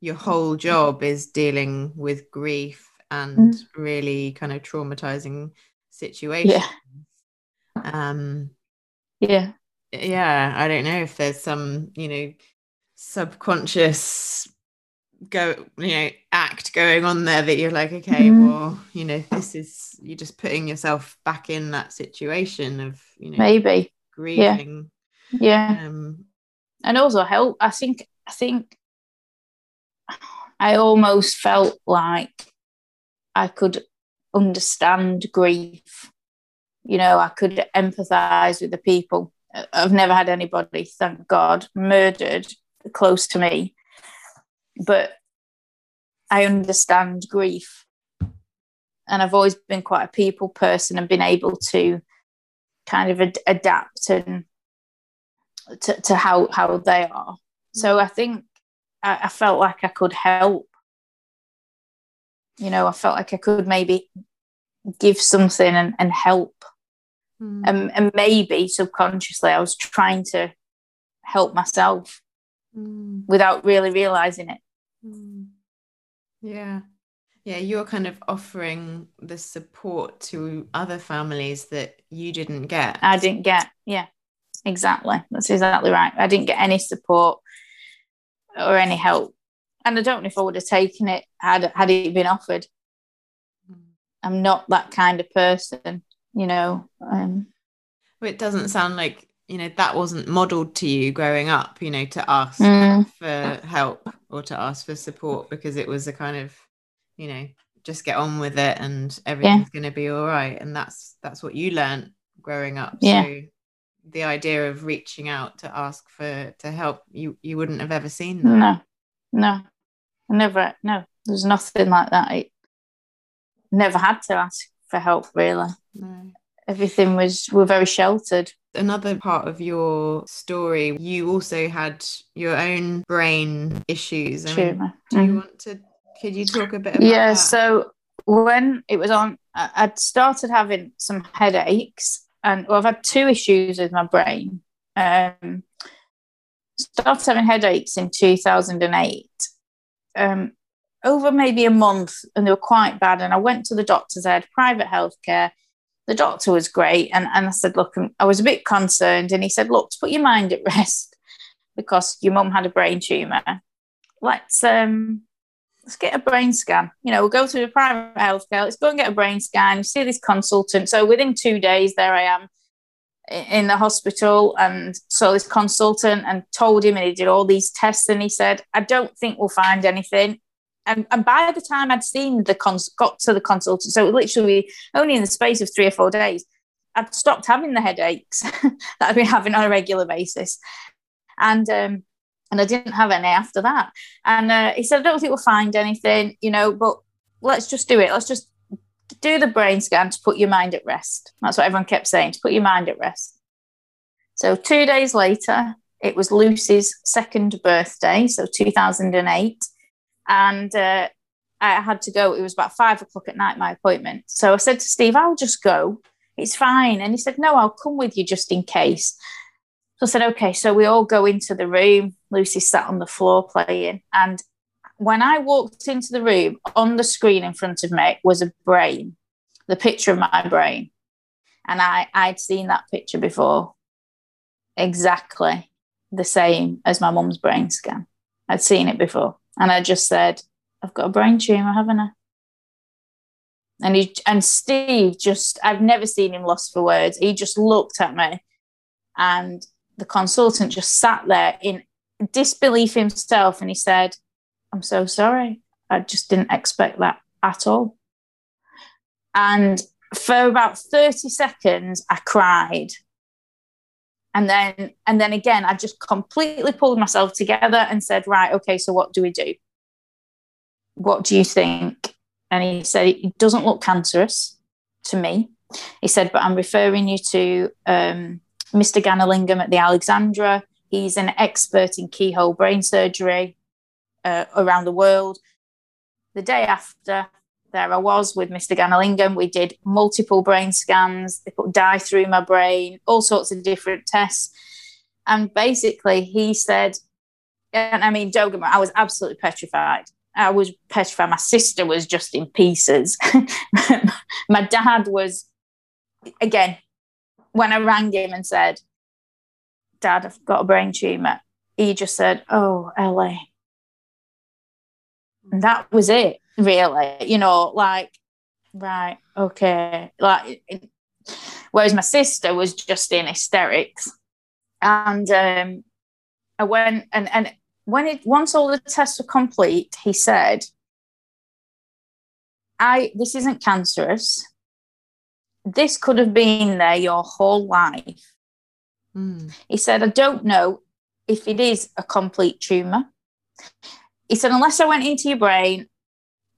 your whole job is dealing with grief and mm. really kind of traumatizing situations. Yeah. Um. Yeah. Yeah, I don't know if there's some, you know, subconscious go you know act going on there that you're like okay mm-hmm. well you know this is you're just putting yourself back in that situation of you know maybe. Grieving. Yeah, yeah. Um, and also help i think i think i almost felt like i could understand grief. You know i could empathize with the people. I've never had anybody thank god murdered close to me but I understand grief. And I've always been quite a people person and been able to kind of ad- adapt and to, to how, how they are. So I think I, I felt like I could help. You know, I felt like I could maybe give something and, and help. Mm. And, and maybe subconsciously I was trying to help myself mm. without really realizing it. Mm. Yeah. Yeah, you're kind of offering the support to other families that you didn't get. I didn't get. Yeah, exactly. That's exactly right. I didn't get any support or any help. And I don't know if I would have taken it had had it been offered. Mm. I'm not that kind of person, you know. Um, it doesn't sound like you know that wasn't modeled to you growing up you know to ask mm. for help or to ask for support because it was a kind of you know just get on with it and everything's yeah. going to be all right. And that's that's what you learned growing up. Yeah. so the idea of reaching out to ask for to help you you wouldn't have ever seen that. No. No. Never no. There's nothing like that. I never had to ask for help really. No everything was we're very sheltered. Another part of your story you also had your own brain issues. I mean, do you mm. want to could you talk a bit about yeah that? so when it was on i'd started having some headaches and well i've had two issues with my brain. Um started having headaches in 2008 um over maybe a month and they were quite bad and i went to the doctors. I had private healthcare the doctor was great. And, and I said, Look, I was a bit concerned. And he said, Look, to put your mind at (laughs) rest because your mum had a brain tumor, let's um let's get a brain scan. You know, we'll go to the private healthcare, let's go and get a brain scan, see this consultant. So within two days, there I am in the hospital and saw this consultant and told him and he did all these tests and he said, I don't think we'll find anything and, and by the time I'd seen the cons got to the consultant, so literally only in the space of three or four days, I'd stopped having the headaches (laughs) that I'd been having on a regular basis. And um, and I didn't have any after that. And uh, he said, I don't think we'll find anything, you know, but let's just do it. Let's just do the brain scan to put your mind at rest. That's what everyone kept saying, to put your mind at rest. So two days later, it was Lucy's second birthday, so 2008 and uh, I had to go. It was about five o'clock at night, my appointment. So I said to Steve, I'll just go. It's fine. And he said, No, I'll come with you just in case. So I said, Okay. So we all go into the room. Lucy sat on the floor playing. And when I walked into the room, on the screen in front of me was a brain, the picture of my brain. And I, I'd seen that picture before, exactly the same as my mum's brain scan. I'd seen it before. And I just said, I've got a brain tumor, haven't I? And he and Steve just I've never seen him lost for words. He just looked at me and the consultant just sat there in disbelief himself and he said, I'm so sorry. I just didn't expect that at all. And for about 30 seconds, I cried and then and then again i just completely pulled myself together and said right okay so what do we do? What do you think? And he said it doesn't look cancerous to me. He said but i'm referring you to um, mr gnanalingham at the alexandra. He's an expert in keyhole brain surgery uh, around the world. The day after there I was with Mr. Gnanalingham. We did multiple brain scans. They put dye through my brain, all sorts of different tests. And basically, he said, and I mean, me I was absolutely petrified. I was petrified. My sister was just in pieces. (laughs) my dad was, again, when I rang him and said, Dad, I've got a brain tumor, he just said, Oh, Ellie, And that was it, really. You know, like, right, okay. Like, whereas my sister was just in hysterics. And um, I went and and when it once all the tests were complete, he said, I this isn't cancerous. This could have been there your whole life. Mm. He said, I don't know if it is a complete tumour. He said, unless I went into your brain,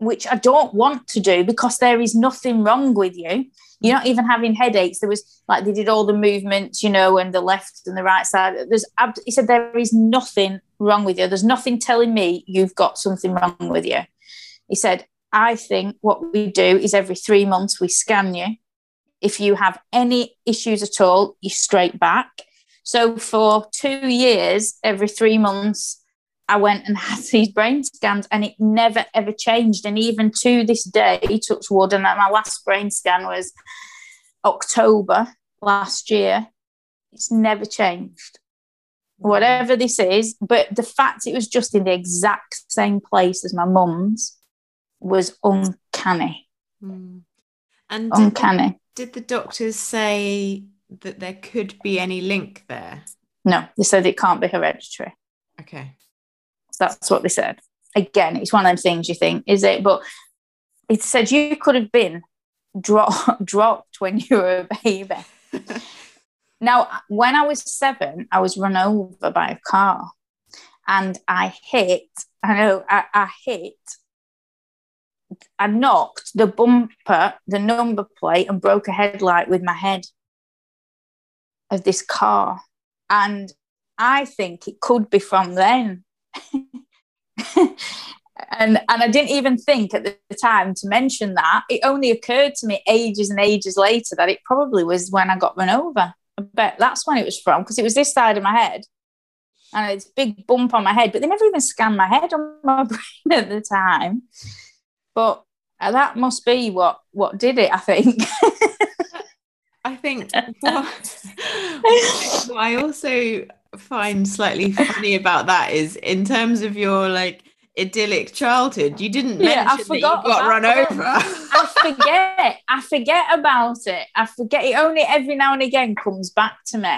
which I don't want to do because there is nothing wrong with you. You're not even having headaches. There was like they did all the movements, you know, and the left and the right side. There's, he said, there is nothing wrong with you. There's nothing telling me you've got something wrong with you. He said, I think what we do is every three months we scan you. If you have any issues at all, you straight back. So for two years, every three months, I went and (laughs) had these brain scans and it never ever changed. And even to this day, took wood, and my last brain scan was October last year. It's never changed. Whatever this is, but the fact it was just in the exact same place as my mum's was uncanny. Mm. And uncanny. Did the, did the doctors say that there could be any link there? No, they said it can't be hereditary. Okay. That's what they said. Again, it's one of those things you think, is it? But it said you could have been dro- (laughs) dropped when you were a baby. (laughs) now, when I was seven, I was run over by a car and I hit, I know, I, I hit I knocked the bumper, the number plate, and broke a headlight with my head of this car. And I think it could be from then. (laughs) (laughs) and and I didn't even think at the time to mention that. It only occurred to me ages and ages later that it probably was when I got run over. I bet that's when it was from because it was this side of my head and it's a big bump on my head. But they never even scanned my head on (laughs) my brain at the time. But that must be what what did it. I think. I think (laughs) what, what I also find slightly funny about that is in terms of your like idyllic childhood, you didn't mention yeah, that you got run it. over. I forget. I forget about it. I forget it only every now and again comes back to me.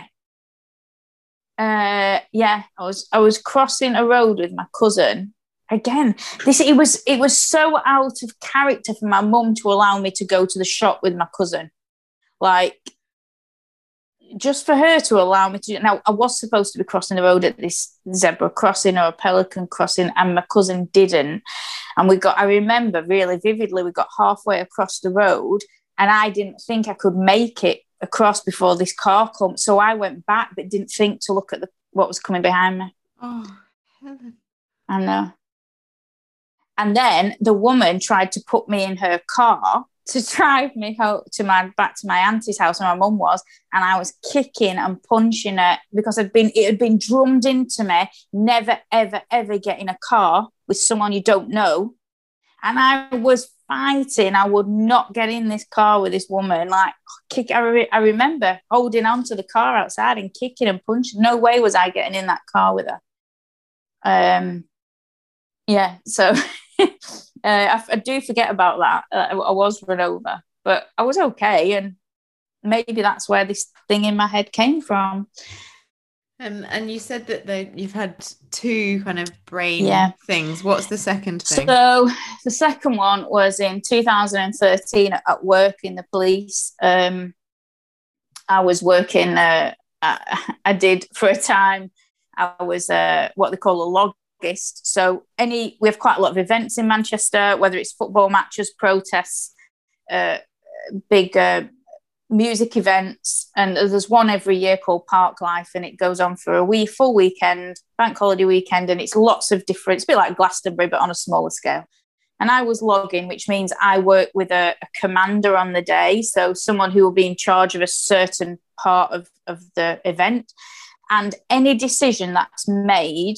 Uh yeah, I was I was crossing a road with my cousin. Again, this it was it was so out of character for my mum to allow me to go to the shop with my cousin like just for her to allow me to now i was supposed to be crossing the road at this zebra crossing or a pelican crossing and my cousin didn't. And we got i remember really vividly we got halfway across the road and i didn't think i could make it across before this car come. So i went back but didn't think to look at the, what was coming behind me. Oh heaven. I know. And then the woman tried to put me in her car to drive me home to my back to my auntie's house where my mum was, and I was kicking and punching it because I'd been it had been drummed into me never ever ever get in a car with someone you don't know, and I was fighting. I would not get in this car with this woman. Like kick, I, re- I remember holding onto the car outside and kicking and punching. No way was I getting in that car with her. Um, yeah, so. (laughs) (laughs) Uh, I, I, do forget about that. Uh, I was run over, but I was okay, and maybe that's where this thing in my head came from. Um, and you said that the, you've had two kind of brain yeah. things. What's the second thing? So the second one was in 2013 at work in the police. Um, I was working. Uh, I, (laughs) I did for a time. I was uh, what they call a log August. So any we have quite a lot of events in Manchester, whether it's football matches, protests, uh, big uh, music events, and there's one every year called Parklife, and it goes on for a week, full weekend, bank holiday weekend, and it's lots of different. It's a bit like Glastonbury, but on a smaller scale. And I was logging, which means I work with a, a commander on the day, so someone who will be in charge of a certain part of, of the event. And any decision that's made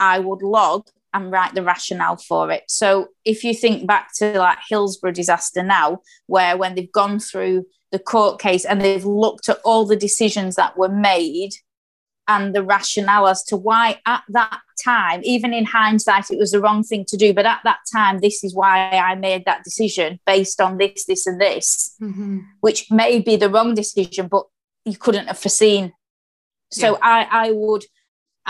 I would log and write the rationale for it. So if you think back to like Hillsborough disaster now, where when they've gone through the court case and they've looked at all the decisions that were made, and the rationale as to why at that time, even in hindsight, it was the wrong thing to do. But at that time, this is why I made that decision based on this, this, and this, mm-hmm. which may be the wrong decision, but you couldn't have foreseen. So yeah. I, I would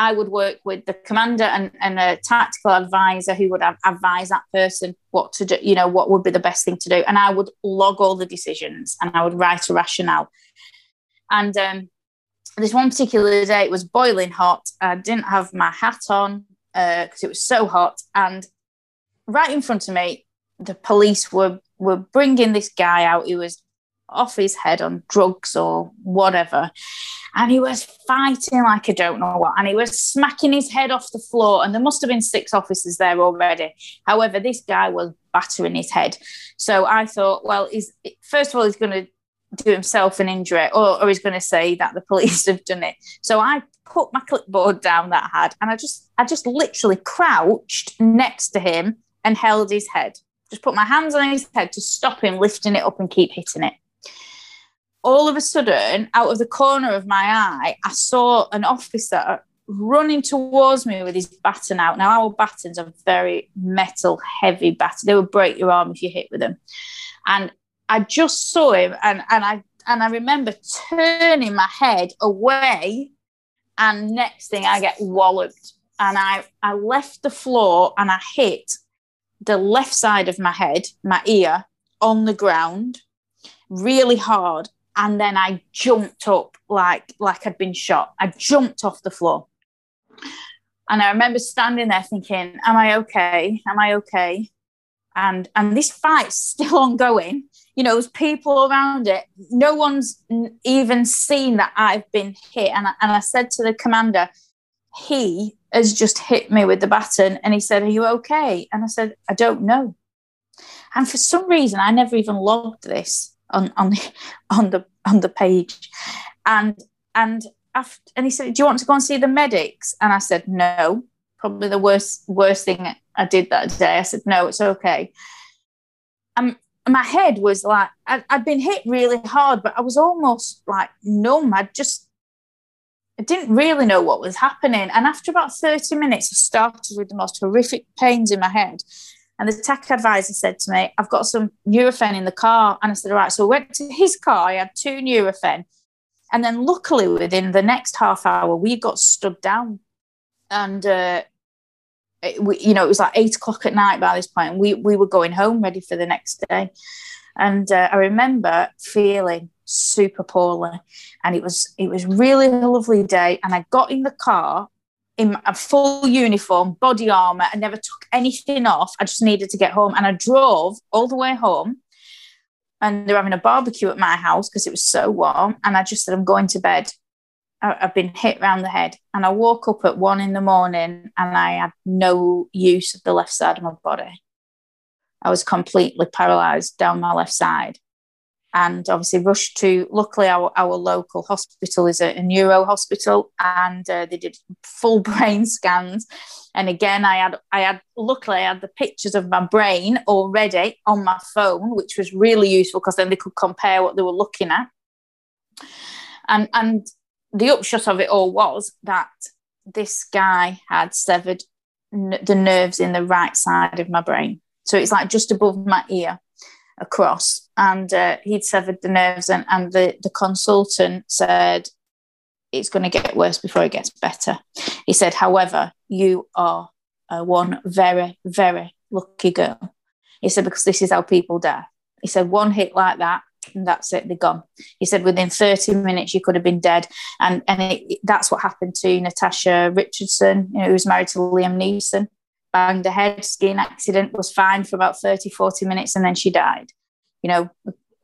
I would work with the commander and, and a tactical advisor who would advise that person what to do, you know, what would be the best thing to do. And I would log all the decisions and I would write a rationale. And um, this one particular day, it was boiling hot. I didn't have my hat on because uh, it was so hot. And right in front of me, the police were were bringing this guy out. He was off his head on drugs or whatever. And he was fighting like I don't know what. And he was smacking his head off the floor. And there must have been six officers there already. However, this guy was battering his head. So I thought, well, he's first of all, he's going to do himself an injury or, or he's going to say that the (laughs) police have done it. So I put my clipboard down that I had and I just I just literally crouched next to him and held his head. Just put my hands on his head to stop him lifting it up and keep hitting it all of a sudden, out of the corner of my eye, I saw an officer running towards me with his baton out. Now, our batons are very metal, heavy baton. They would break your arm if you hit with them. And I just saw him, and, and I and I remember turning my head away, and next thing I get walloped, and I I left the floor and I hit the left side of my head, my ear, on the ground really hard and then I jumped up like like I'd been shot. I jumped off the floor. And I remember standing there thinking, Am I okay? Am I okay? And and this fight's (laughs) still ongoing. You know, there's people around it. No one's even seen that I've been hit. And I, and I said to the commander, he has just hit me with the baton. And he said, Are you okay? And I said, I don't know. And for some reason, I never even logged this on on the (laughs) on the on the page, and and after and he said, "Do you want to go and see the medics?" And I said, "No." Probably the worst worst thing I did that day. I said, "No, it's okay." And my head was like I, I'd been hit really hard, but I was almost like numb. I just I didn't really know what was happening. And after about 30 minutes, I started with the most horrific pains in my head. And the tech advisor said to me, I've got some Nurofen in the car. And I said, All right. So I went to his car, I had two Nurofen. And then luckily within the next half hour, we got stood down. And, uh, it, we, you know, it was like eight o'clock at night by this point. We, we were going home ready for the next day. And uh, I remember feeling super poorly. And it was, it was really a lovely day. And I got in the car in a full uniform, body armor. I never took anything off. I just needed to get home. And I drove all the way home. And they're having a barbecue at my house because it was so warm. And I just said, I'm going to bed. I, have been hit around the head. And I woke up at one in the morning and I had no use of the left side of my body. I was completely paralyzed down my left side and obviously rushed to luckily our, our local hospital is a, a neuro hospital and uh, they did full (laughs) brain scans. And again i had i had luckily i had the pictures of my brain already on my phone which was really useful because then they could compare what they were looking at. And and the upshot of it all was that this guy had severed n- the nerves in the right side of my brain. So it's like just above my ear across and uh, he'd severed the nerves and, and the, the consultant said it's going to get worse before it gets better. He said however you are uh, one very very lucky girl. He said because this is how people die. He said one hit like that and that's it they're gone. He said within 30 minutes you could have been dead. And and it, that's what happened to natasha richardson you know, who was married to liam neeson. Banged her head skiing accident was fine for about 30 40 minutes and then she died you know,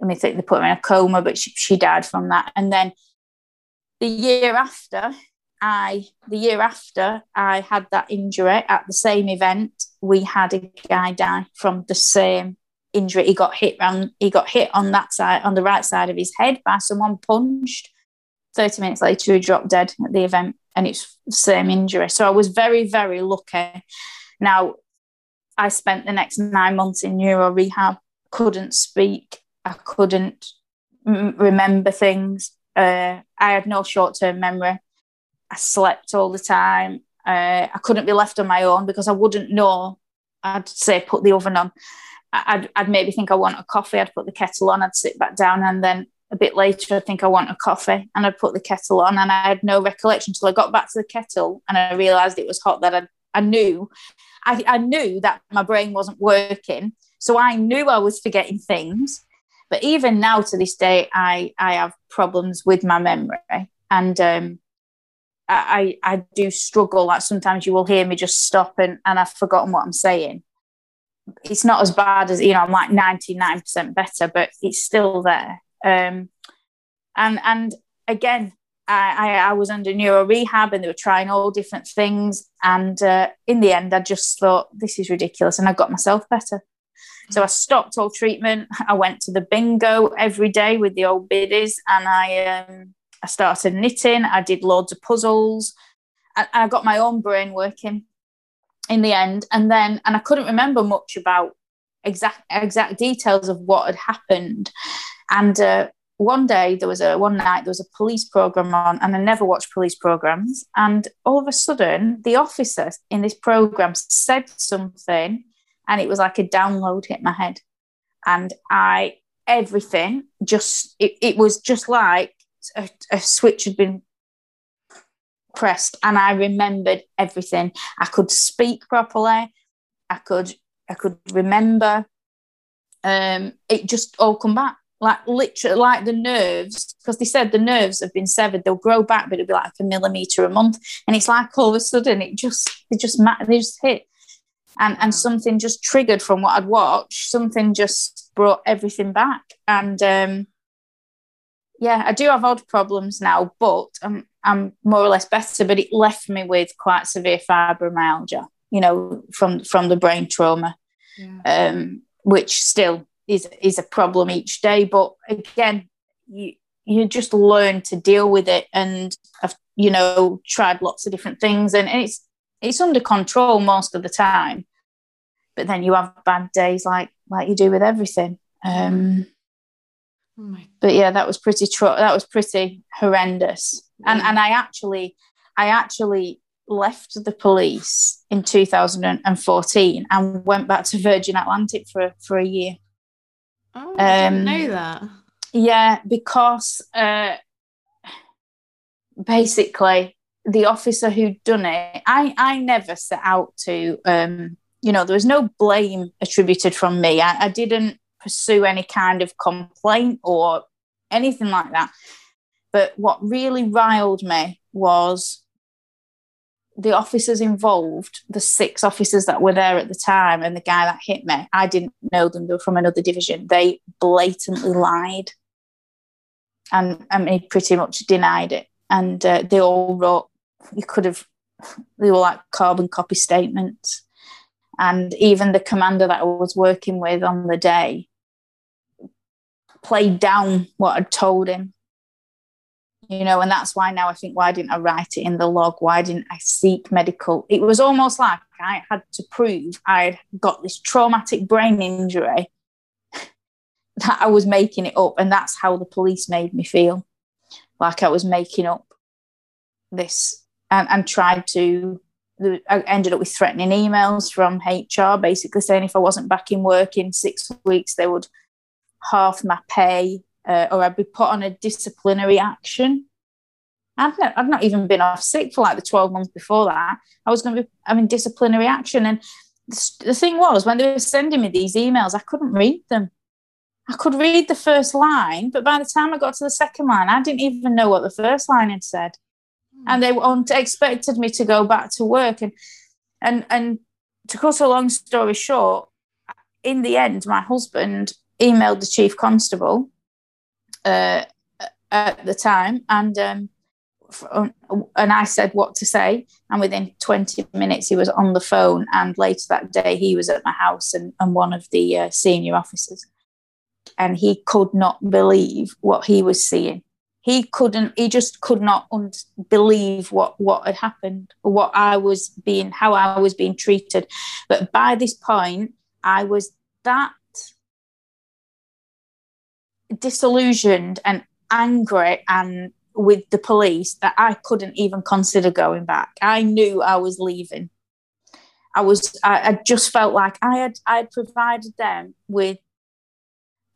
I mean, they put her in a coma, but she, she died from that. And then the year after, I the year after I had that injury at the same event, we had a guy die from the same injury. He got hit around, he got hit on that side, on the right side of his head by someone punched. 30 minutes later, he dropped dead at the event, and it's the same injury. So I was very, very lucky. Now, I spent the next nine months in neuro rehab couldn't speak. I couldn't m- remember things. Uh, I had no short term memory. I I slept all the time. Uh, I couldn't be left on my own because I wouldn't know. I'd say put the oven on. I'd, I'd maybe think I want a coffee. I'd put the kettle on. I'd sit back down, and then a bit later, I'd think I want a coffee, and I'd put the kettle on, and I had no recollection until I got back to the kettle, and I realised it was hot. That I, I knew, I, I knew that my brain wasn't working, so I knew I was forgetting things. But even now, to this day, I I have problems with my memory, and um, I, I do struggle. Like sometimes you will hear me just stop and, and I've forgotten what I'm saying. It's not as bad as, you know, I'm like 99% better, but it's still there. Um, and, and again, I, I, was under neuro rehab and they were trying all different things. And uh, in the end, I just thought, this is ridiculous. And I got myself better. So I stopped all treatment. I went to the bingo every day with the old biddies and I um, I started knitting, I did loads of puzzles, and I got my own brain working in the end. And then, and I couldn't remember much about exact exact details of what had happened. And uh, one day there was a one night there was a police program on, and I never watched police programs. And all of a sudden, the officer in this program said something, and it was like a download hit my head, and I everything just it, it was just like a, a switch had been pressed and I remembered everything. I could speak properly. I could I could remember. Um, it just all come back like literally like the nerves because they said the nerves have been severed. They'll grow back, but it'll be like a millimeter a month. And it's like all of a sudden it just they just they just hit, and and something just triggered from what I'd watched. Something just brought everything back, and um, yeah, I do have odd problems now, but I'm I'm more or less better. But it left me with quite severe fibromyalgia, you know, from from the brain trauma, yeah. um, which still is is a problem each day. But again, you you just learn to deal with it, and I've you know tried lots of different things, and it's it's under control most of the time. But then you have bad days, like like you do with everything. Um, Oh but yeah, that was pretty tr- that was pretty horrendous. Yeah. And and I actually I actually left the police in 2014 and went back to Virgin Atlantic for for a year. Oh, I didn't um, know that. Yeah, because uh, basically the officer who'd done it, I I never set out to. Um, you know, there was no blame attributed from me. I, I didn't pursue any kind of complaint or anything like that. But what really riled me was the officers involved, the six officers that were there at the time, and the guy that hit me, I didn't know them, they were from another division. They blatantly lied. And I mean, pretty much denied it. And uh, they all wrote, you could have, they were like carbon copy statements. And even the commander that I was working with on the day, played down what I'd told him. You know, and that's why now I think, why didn't I write it in the log? Why didn't I seek medical? It was almost like I had to prove I'd got this traumatic brain injury (laughs) that I was making it up. And that's how the police made me feel like I was making up this and, and tried to. I ended up with threatening emails from HR basically saying if I wasn't back in work in six weeks, they would half my pay uh, or I'd be put on a disciplinary action. I've I've not even been off sick for like the 12 months before that. I was going to be having disciplinary action. And the thing was, when they were sending me these emails, I couldn't read them. I could read the first line, but by the time I got to the second line, I didn't even know what the first line had said. And they weren't expected me to go back to work. And, and, and to cut a long story short, in the end, my husband emailed the chief constable uh, at the time, and um, and I said what to say, and within 20 minutes he was on the phone. And later that day he was at my house and, and one of the uh, senior officers, and he could not believe what he was seeing. He couldn't. He just could not un- believe what what had happened, what I was being, how I was being treated. But by this point, I was that disillusioned and angry and with the police that I couldn't even consider going back. I knew I was leaving. I was I, I just felt like I had I had provided them with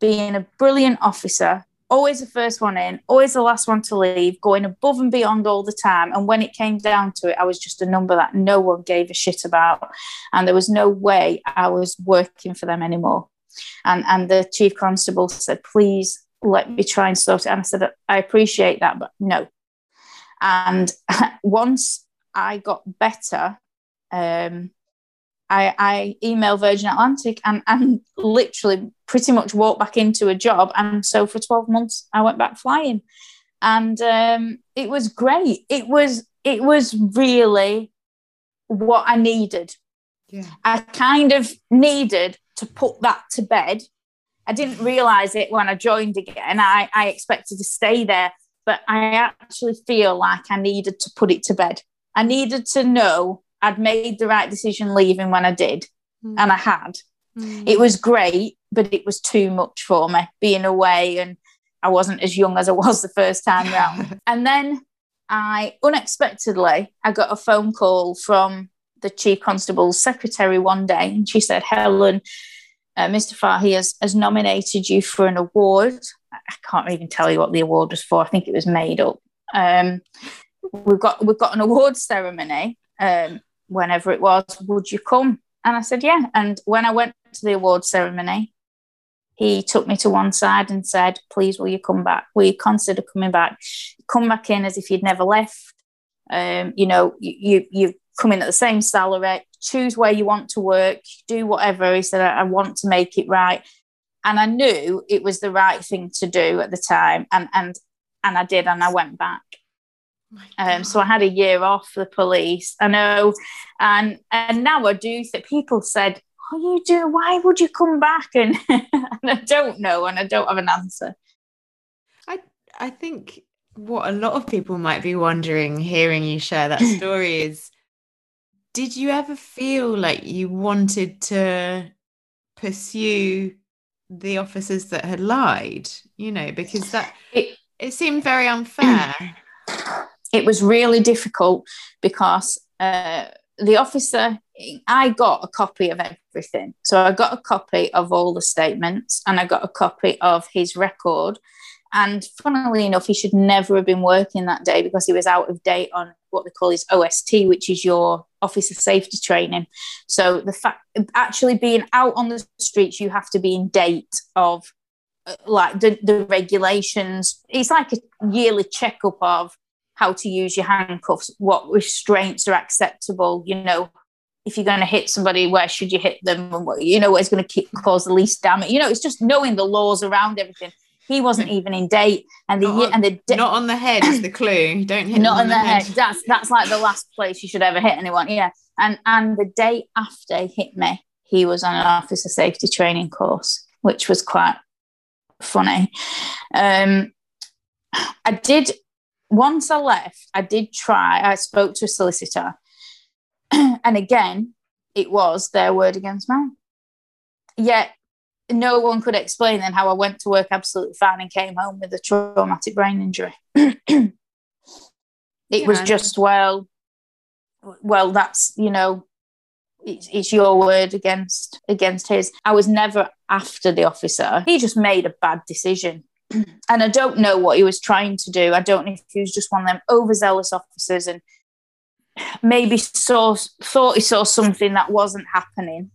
being a brilliant officer, always the first one in, always the last one to leave, going above and beyond all the time. And when it came down to it, I was just a number that no one gave a shit about. And there was no way I was working for them anymore. And and the chief constable said, please let me try and sort it. And I said, I appreciate that, but no. And (laughs) once I got better, um, I, I emailed Virgin Atlantic and, and literally pretty much walked back into a job. And so for 12 months, I went back flying. And um, it was great. It was it was really what I needed. Yeah. I kind of needed to put that to bed. I didn't realize it when I joined again. I, I expected to stay there, but I actually feel like I needed to put it to bed. I needed to know I'd made the right decision leaving when I did, mm. and I had. Mm. It was great, but it was too much for me being away, and I wasn't as young as I was the first time round. (laughs) and then I unexpectedly I got a phone call from the chief constable's secretary one day, and she said, "Helen, uh, Mr. Fahy has, has nominated you for an award. I can't even tell you what the award was for. I think it was made up. Um, we've got we've got an award ceremony, um, whenever it was, would you come? And I said, yeah. And when I went to the award ceremony, he took me to one side and said, please, will you come back? Will you consider coming back? Come back in as if you'd never left. Um, you know, you, you, you come in at the same salary, choose where you want to work, do whatever. He said, I, I want to make it right. And I knew it was the right thing to do at the time. And, and, and I did, and I went back. Um, so I had a year off the police. I know, and and now I do think people said, "Oh, you do? Why would you come back?" (laughs) And, and I don't know, and I don't have an answer. I I think what a lot of people might be wondering, hearing you share that (clears throat) story, is did you ever feel like you wanted to pursue the officers that had lied? You know, because that it, it seemed very unfair (clears throat) it was really difficult because uh, the officer, I got a copy of everything. So I got a copy of all the statements and I got a copy of his record. And funnily enough, he should never have been working that day because he was out of date on what they call his OST, which is your officer safety training. So the fact actually being out on the streets, you have to be in date of uh, like the, the regulations. It's like a yearly checkup of how to use your handcuffs, what restraints are acceptable, you know, if you're going to hit somebody, where should you hit them? And what, you know, what's going to cause the least damage. You know, it's just knowing the laws around everything. He wasn't even in date, and the not on, and the de- not on the head is the (coughs) clue. Don't hit not on, the, the head. head. That's that's like the last place you should ever hit anyone. Yeah, and and the day after he hit me, he was on an officer safety training course, which was quite funny. Um, I did once I left, I did try, I spoke to a solicitor. (clears throat) and again, it was their word against mine. Yet no one could explain then how I went to work absolutely fine and came home with a traumatic brain injury. (clears throat) it yeah. was just, well, well, that's, you know, it's, it's your word against against his. I was never after the officer. He just made a bad decision and I don't know what he was trying to do. I don't know if he was just one of them overzealous officers and maybe saw thought he saw something that wasn't happening.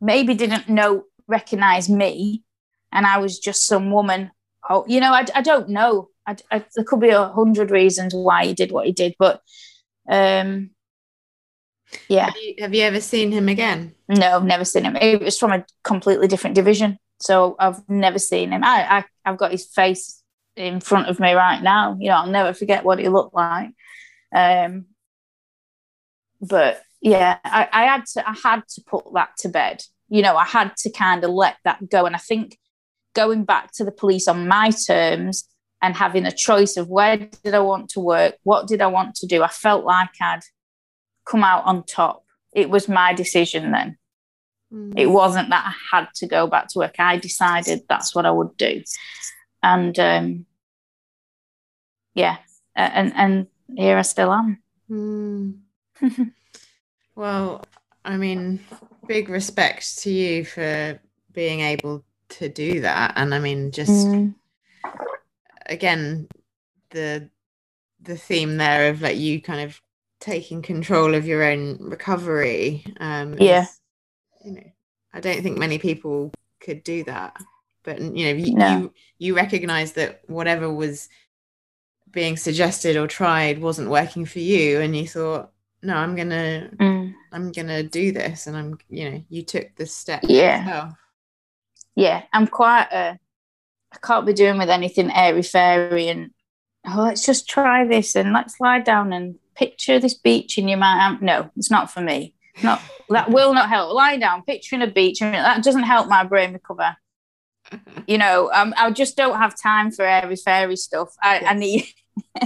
Maybe didn't know recognize me, and I was just some woman. Oh, you know, I, I don't know. I, I, there could be a hundred reasons why he did what he did, but um, yeah. Have you, have you ever seen him again? No, never seen him. It was from a completely different division. So I've never seen him. I, I I've got his face in front of me right now. You know, I'll never forget what he looked like. Um, but yeah, I, I had to I had to put that to bed. You know, I had to kind of let that go. And I think going back to the police on my terms and having a choice of where did I want to work, what did I want to do, I felt like I'd come out on top. It was my decision then. Mm. It wasn't that I had to go back to work. I decided that's what I would do. And um, yeah, and and here I still am. Mm. (laughs) well, I mean, big respect to you for being able to do that, and I mean, just mm. again, the the theme there of like you kind of taking control of your own recovery. Um, yeah, is, you know, I don't think many people could do that, but you know, you No. you, you recognize that whatever was being suggested or tried wasn't working for you, and you thought, no, I'm gonna Mm. I'm gonna do this, and I'm you know, you took the step. Yeah. yourself. yeah, I'm quite a. I can't be doing with anything airy fairy and oh, let's just try this and let's lie down and picture this beach in your mind. No, it's not for me. Not that will not help. Lie down, picturing a beach, and that doesn't help my brain recover. (laughs) You know, um, I just don't have time for airy fairy stuff. I, I need. (laughs)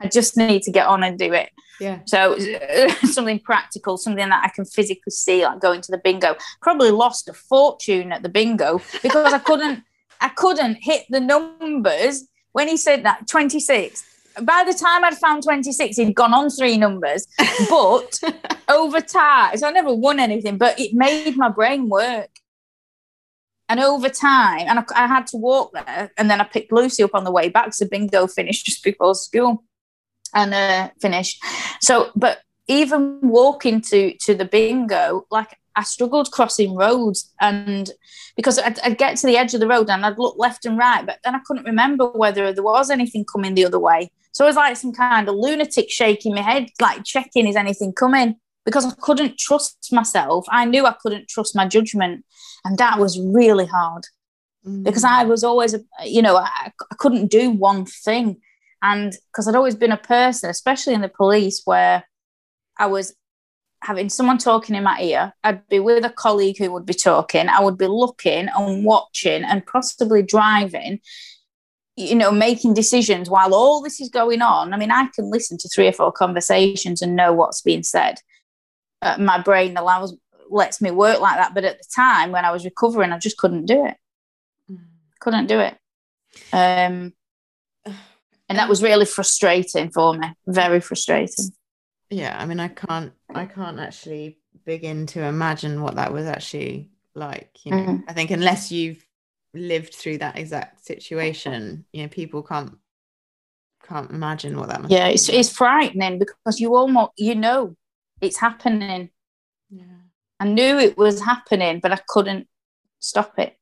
I just need to get on and do it. yeah. So (laughs) something practical, something that I can physically see, like going to the bingo. Probably lost a fortune at the bingo because I couldn't, I couldn't hit the numbers when he said that twenty six. By the time I'd found twenty six, he'd gone on three numbers, but (laughs) over time, so I never won anything, but it made my brain work. And over time, and I, I had to walk there, and then I picked Lucy up on the way back. So bingo finished just before school, and uh, finished. So, but even walking to to the bingo, like I struggled crossing roads, and because I'd, I'd get to the edge of the road and I'd look left and right, but then I couldn't remember whether there was anything coming the other way. So I was like some kind of lunatic shaking my head, like checking is anything coming because I couldn't trust myself. I knew I couldn't trust my judgment, and that was really hard because I mm. was always, you know, I, I couldn't do one thing. And because I'd always been a person, especially in the police, where I was having someone talking in my ear, I'd be with a colleague who would be talking, I would be looking and watching and possibly driving, you know, making decisions while all this is going on. I mean, I can listen to three or four conversations and know what's being said. Uh, my brain allows lets me work like that, but at the time when I was recovering, I just couldn't do it couldn't do it. Um, (sighs) and that was really frustrating for me. Very frustrating. yeah i mean i can't i can't actually begin to imagine what that was actually like you know Mhm. i think unless you've lived through that exact situation you know people can't can't imagine what that must Yeah, it's it's frightening because you almost you know it's happening. yeah I knew it was happening, but I couldn't stop it.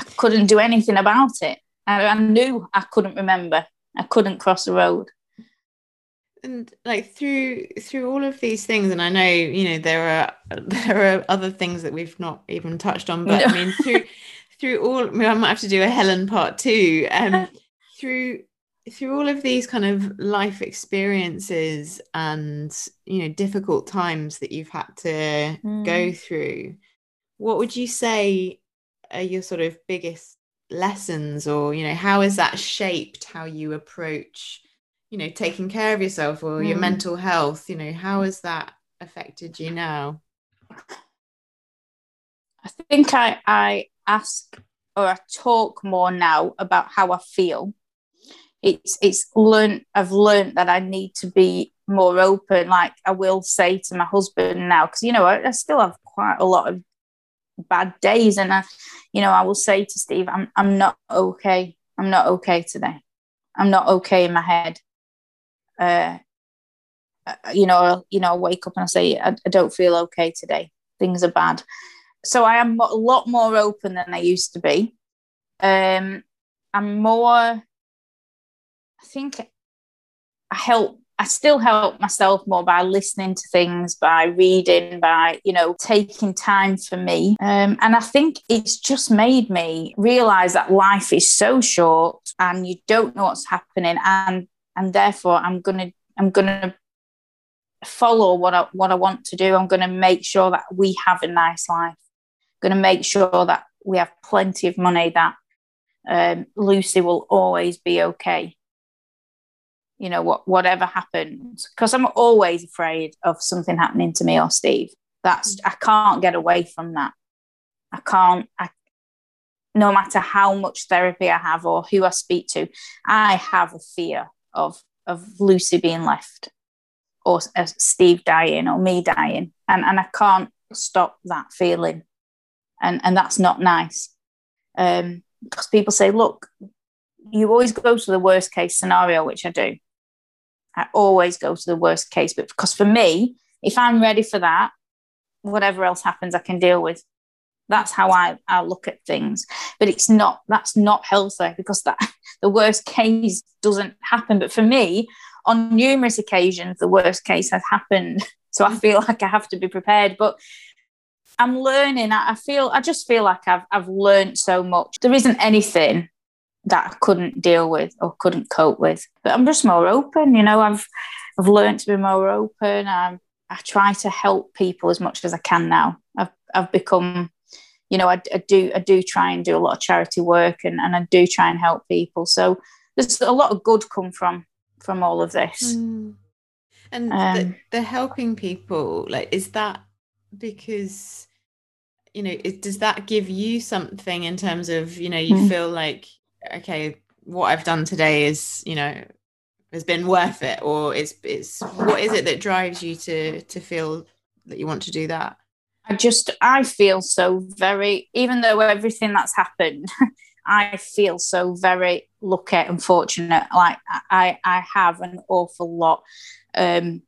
I couldn't do anything about it. I, I knew I couldn't remember. I couldn't cross the road. and like through through all of these things and i know you know there are (laughs) there are other things that we've not even touched on but i mean through (laughs) through all I, mean, I might have to do a helen part two um (laughs) through through all of these kind of life experiences and you know difficult times that you've had to go Mm. through what would you say are your sort of biggest lessons or you know how has that shaped how you approach you know taking care of yourself or your Mm. mental health you know how has that affected you now I think I, I ask or I talk more now about how I feel. It's it's learned I've learned that I need to be more open. Like I will say to my husband now, because you know, I, I still have quite a lot of bad days. And I, you know, I will say to Steve, I'm I'm not okay. I'm not okay today. I'm not okay in my head. Uh uh, you know, you know, I wake up and I say, I, I don't feel okay today. Things are bad so I am a lot more open than I used to be. Um, I'm more. I think I help. I still help myself more by listening to things, by reading, by you know taking time for me. Um, and I think it's just made me realize that life is so short, and you don't know what's happening, and and therefore I'm gonna I'm gonna follow what I what I want to do. I'm gonna make sure that we have a nice life going to make sure that we have plenty of money that um, Lucy will always be okay. You know, what whatever happens, because I'm always afraid of something happening to me or Steve. That's I can't get away from that. I can't. I no matter how much therapy I have or who I speak to, I have a fear of of Lucy being left or uh, Steve dying or me dying. And, and I can't stop that feeling. And, and that's not nice. Um, because people say, look, you always go to the worst case scenario, which I do. I always go to the worst case. But because for me, if I'm ready for that, whatever else happens, I can deal with. That's how I, I look at things. But it's not, that's not healthy because that (laughs) the worst case doesn't happen. But for me, on numerous occasions, the worst case has happened. (laughs) So I feel like I have to be prepared. But I'm learning. I feel I just feel like I've I've learned so much. There isn't anything that I couldn't deal with or couldn't cope with. But I'm just more open, you know. I've I've learned to be more open. I I try to help people as much as I can now. I've I've become you know, I, I, do I do try and do a lot of charity work and, and I do try and help people. So there's a lot of good come from from all of this. Mm. And um, the, the, helping people, like, is that because you know, it, does that give you something in terms of you know you mm. feel like okay, what I've done today is you know has been worth it, or it's it's what is it that drives you to to feel that you want to do that? I just I feel so very even though everything that's happened (laughs) I feel so very lucky and fortunate. Like I, I have an awful lot um,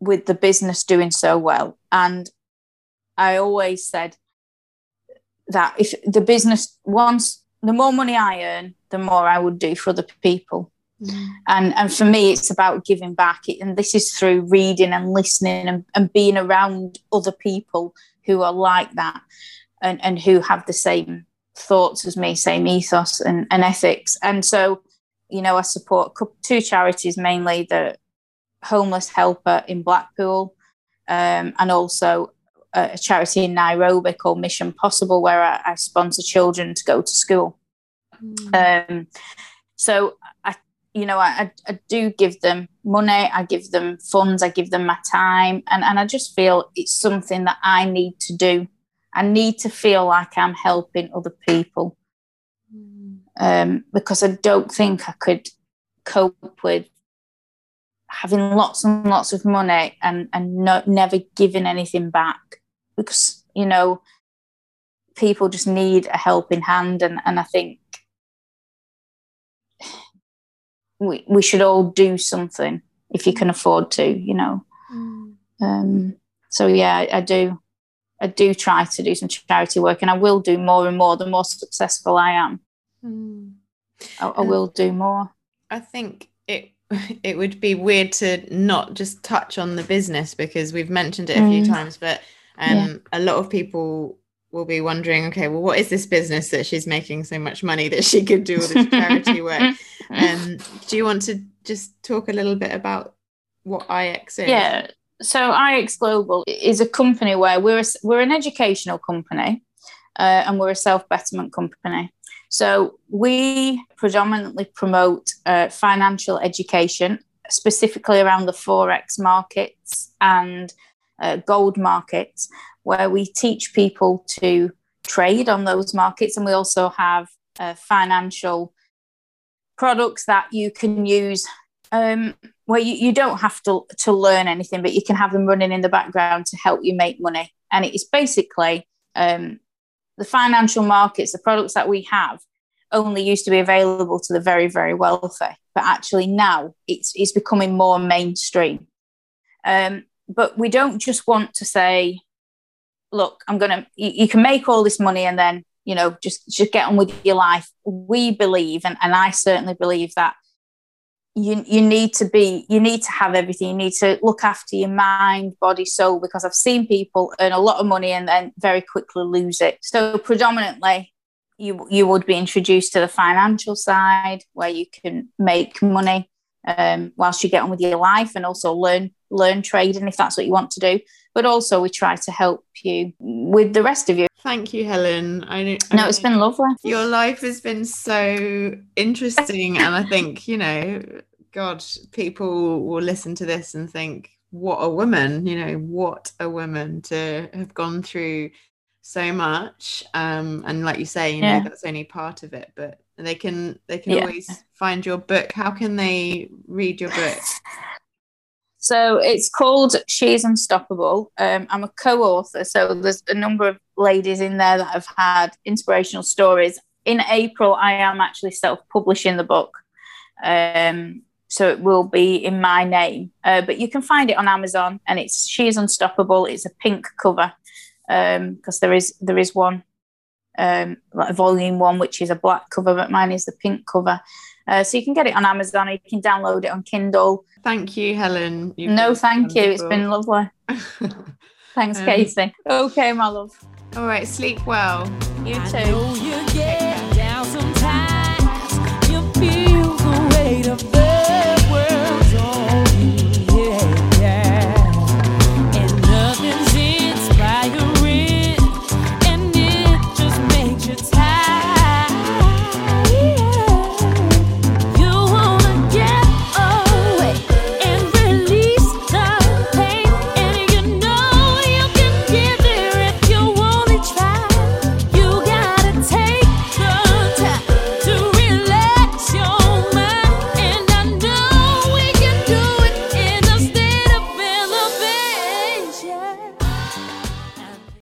with the business doing so well. And I always said that if the business once the more money I earn, the more I would do for other people. Mm. And and for me, it's about giving back. And this is through reading and listening and, and being around other people who are like that and, and who have the same thoughts as me, same ethos and, and ethics. And so, you know, I support two charities mainly the Homeless Helper in Blackpool um, and also a charity in Nairobi called Mission Possible, where I, I sponsor children to go to school. Mm. Um, so I, you know, I, I do give them money, I give them funds, I give them my time, and, and I just feel it's something that I need to do I need to feel like I'm helping other people mm. um, because I don't think I could cope with having lots and lots of money and and no, never giving anything back because you know people just need a helping hand and and I think we we should all do something if you can afford to you know mm. um, so yeah I, I do I do try to do some charity work and I will do more and more the more successful I am. Mm. I, I will do more. I think it (laughs) it would be weird to not just touch on the business because we've mentioned it a few mm. times, but um, yeah. a lot of people will be wondering, okay, well, what is this business that she's making so much money that she could do all this charity (laughs) work? Um, do you want to just talk a little bit about what IX is? Yeah, so IX Global is a company where we're a, we're an educational company uh, and we're a self betterment company. So we predominantly promote uh, financial education, specifically around the forex markets and uh, gold markets, where we teach people to trade on those markets, and we also have uh, financial products that you can use um, where you, you don't have to, to learn anything, but you can have them running in the background to help you make money. And it's basically um, the financial markets, the products that we have only used to be available to the very, very wealthy. But actually now it's, it's becoming more mainstream. Um, but we don't just want to say, look, I'm going to, you, you can make all this money and then, you know, just, just get on with your life. We believe, and, and I certainly believe that you you need to be you need to have everything you need to look after your mind body soul because i've seen people earn a lot of money and then very quickly lose it so predominantly you you would be introduced to the financial side where you can make money um, whilst you get on with your life and also learn learn trading if that's what you want to do but also we try to help you with the rest of you Thank you, Helen. I know, no, it's been lovely. Your life has been so interesting, and I think you know God, people will listen to this and think, what a woman, you know, what a woman to have gone through so much. Um, and like you say, you know, that's only part of it, but they can they can Yeah. always find your book. How can they read your book? (laughs) So it's called She's Unstoppable. Um, I'm a co author, so there's a number of ladies in there that have had inspirational stories. In April, I am actually self publishing the book. Um, so it will be in my name. Uh, but you can find it on Amazon and it's She is Unstoppable. It's a pink cover because um, there is there is one, um, like volume one, which is a black cover, but mine is the pink cover. Uh, so you can get it on Amazon or you can download it on Kindle. Thank you, Helen. You've no, thank wonderful. you. It's been lovely. (laughs) Thanks, um, Casey. Okay, my love. All right, sleep well. You too.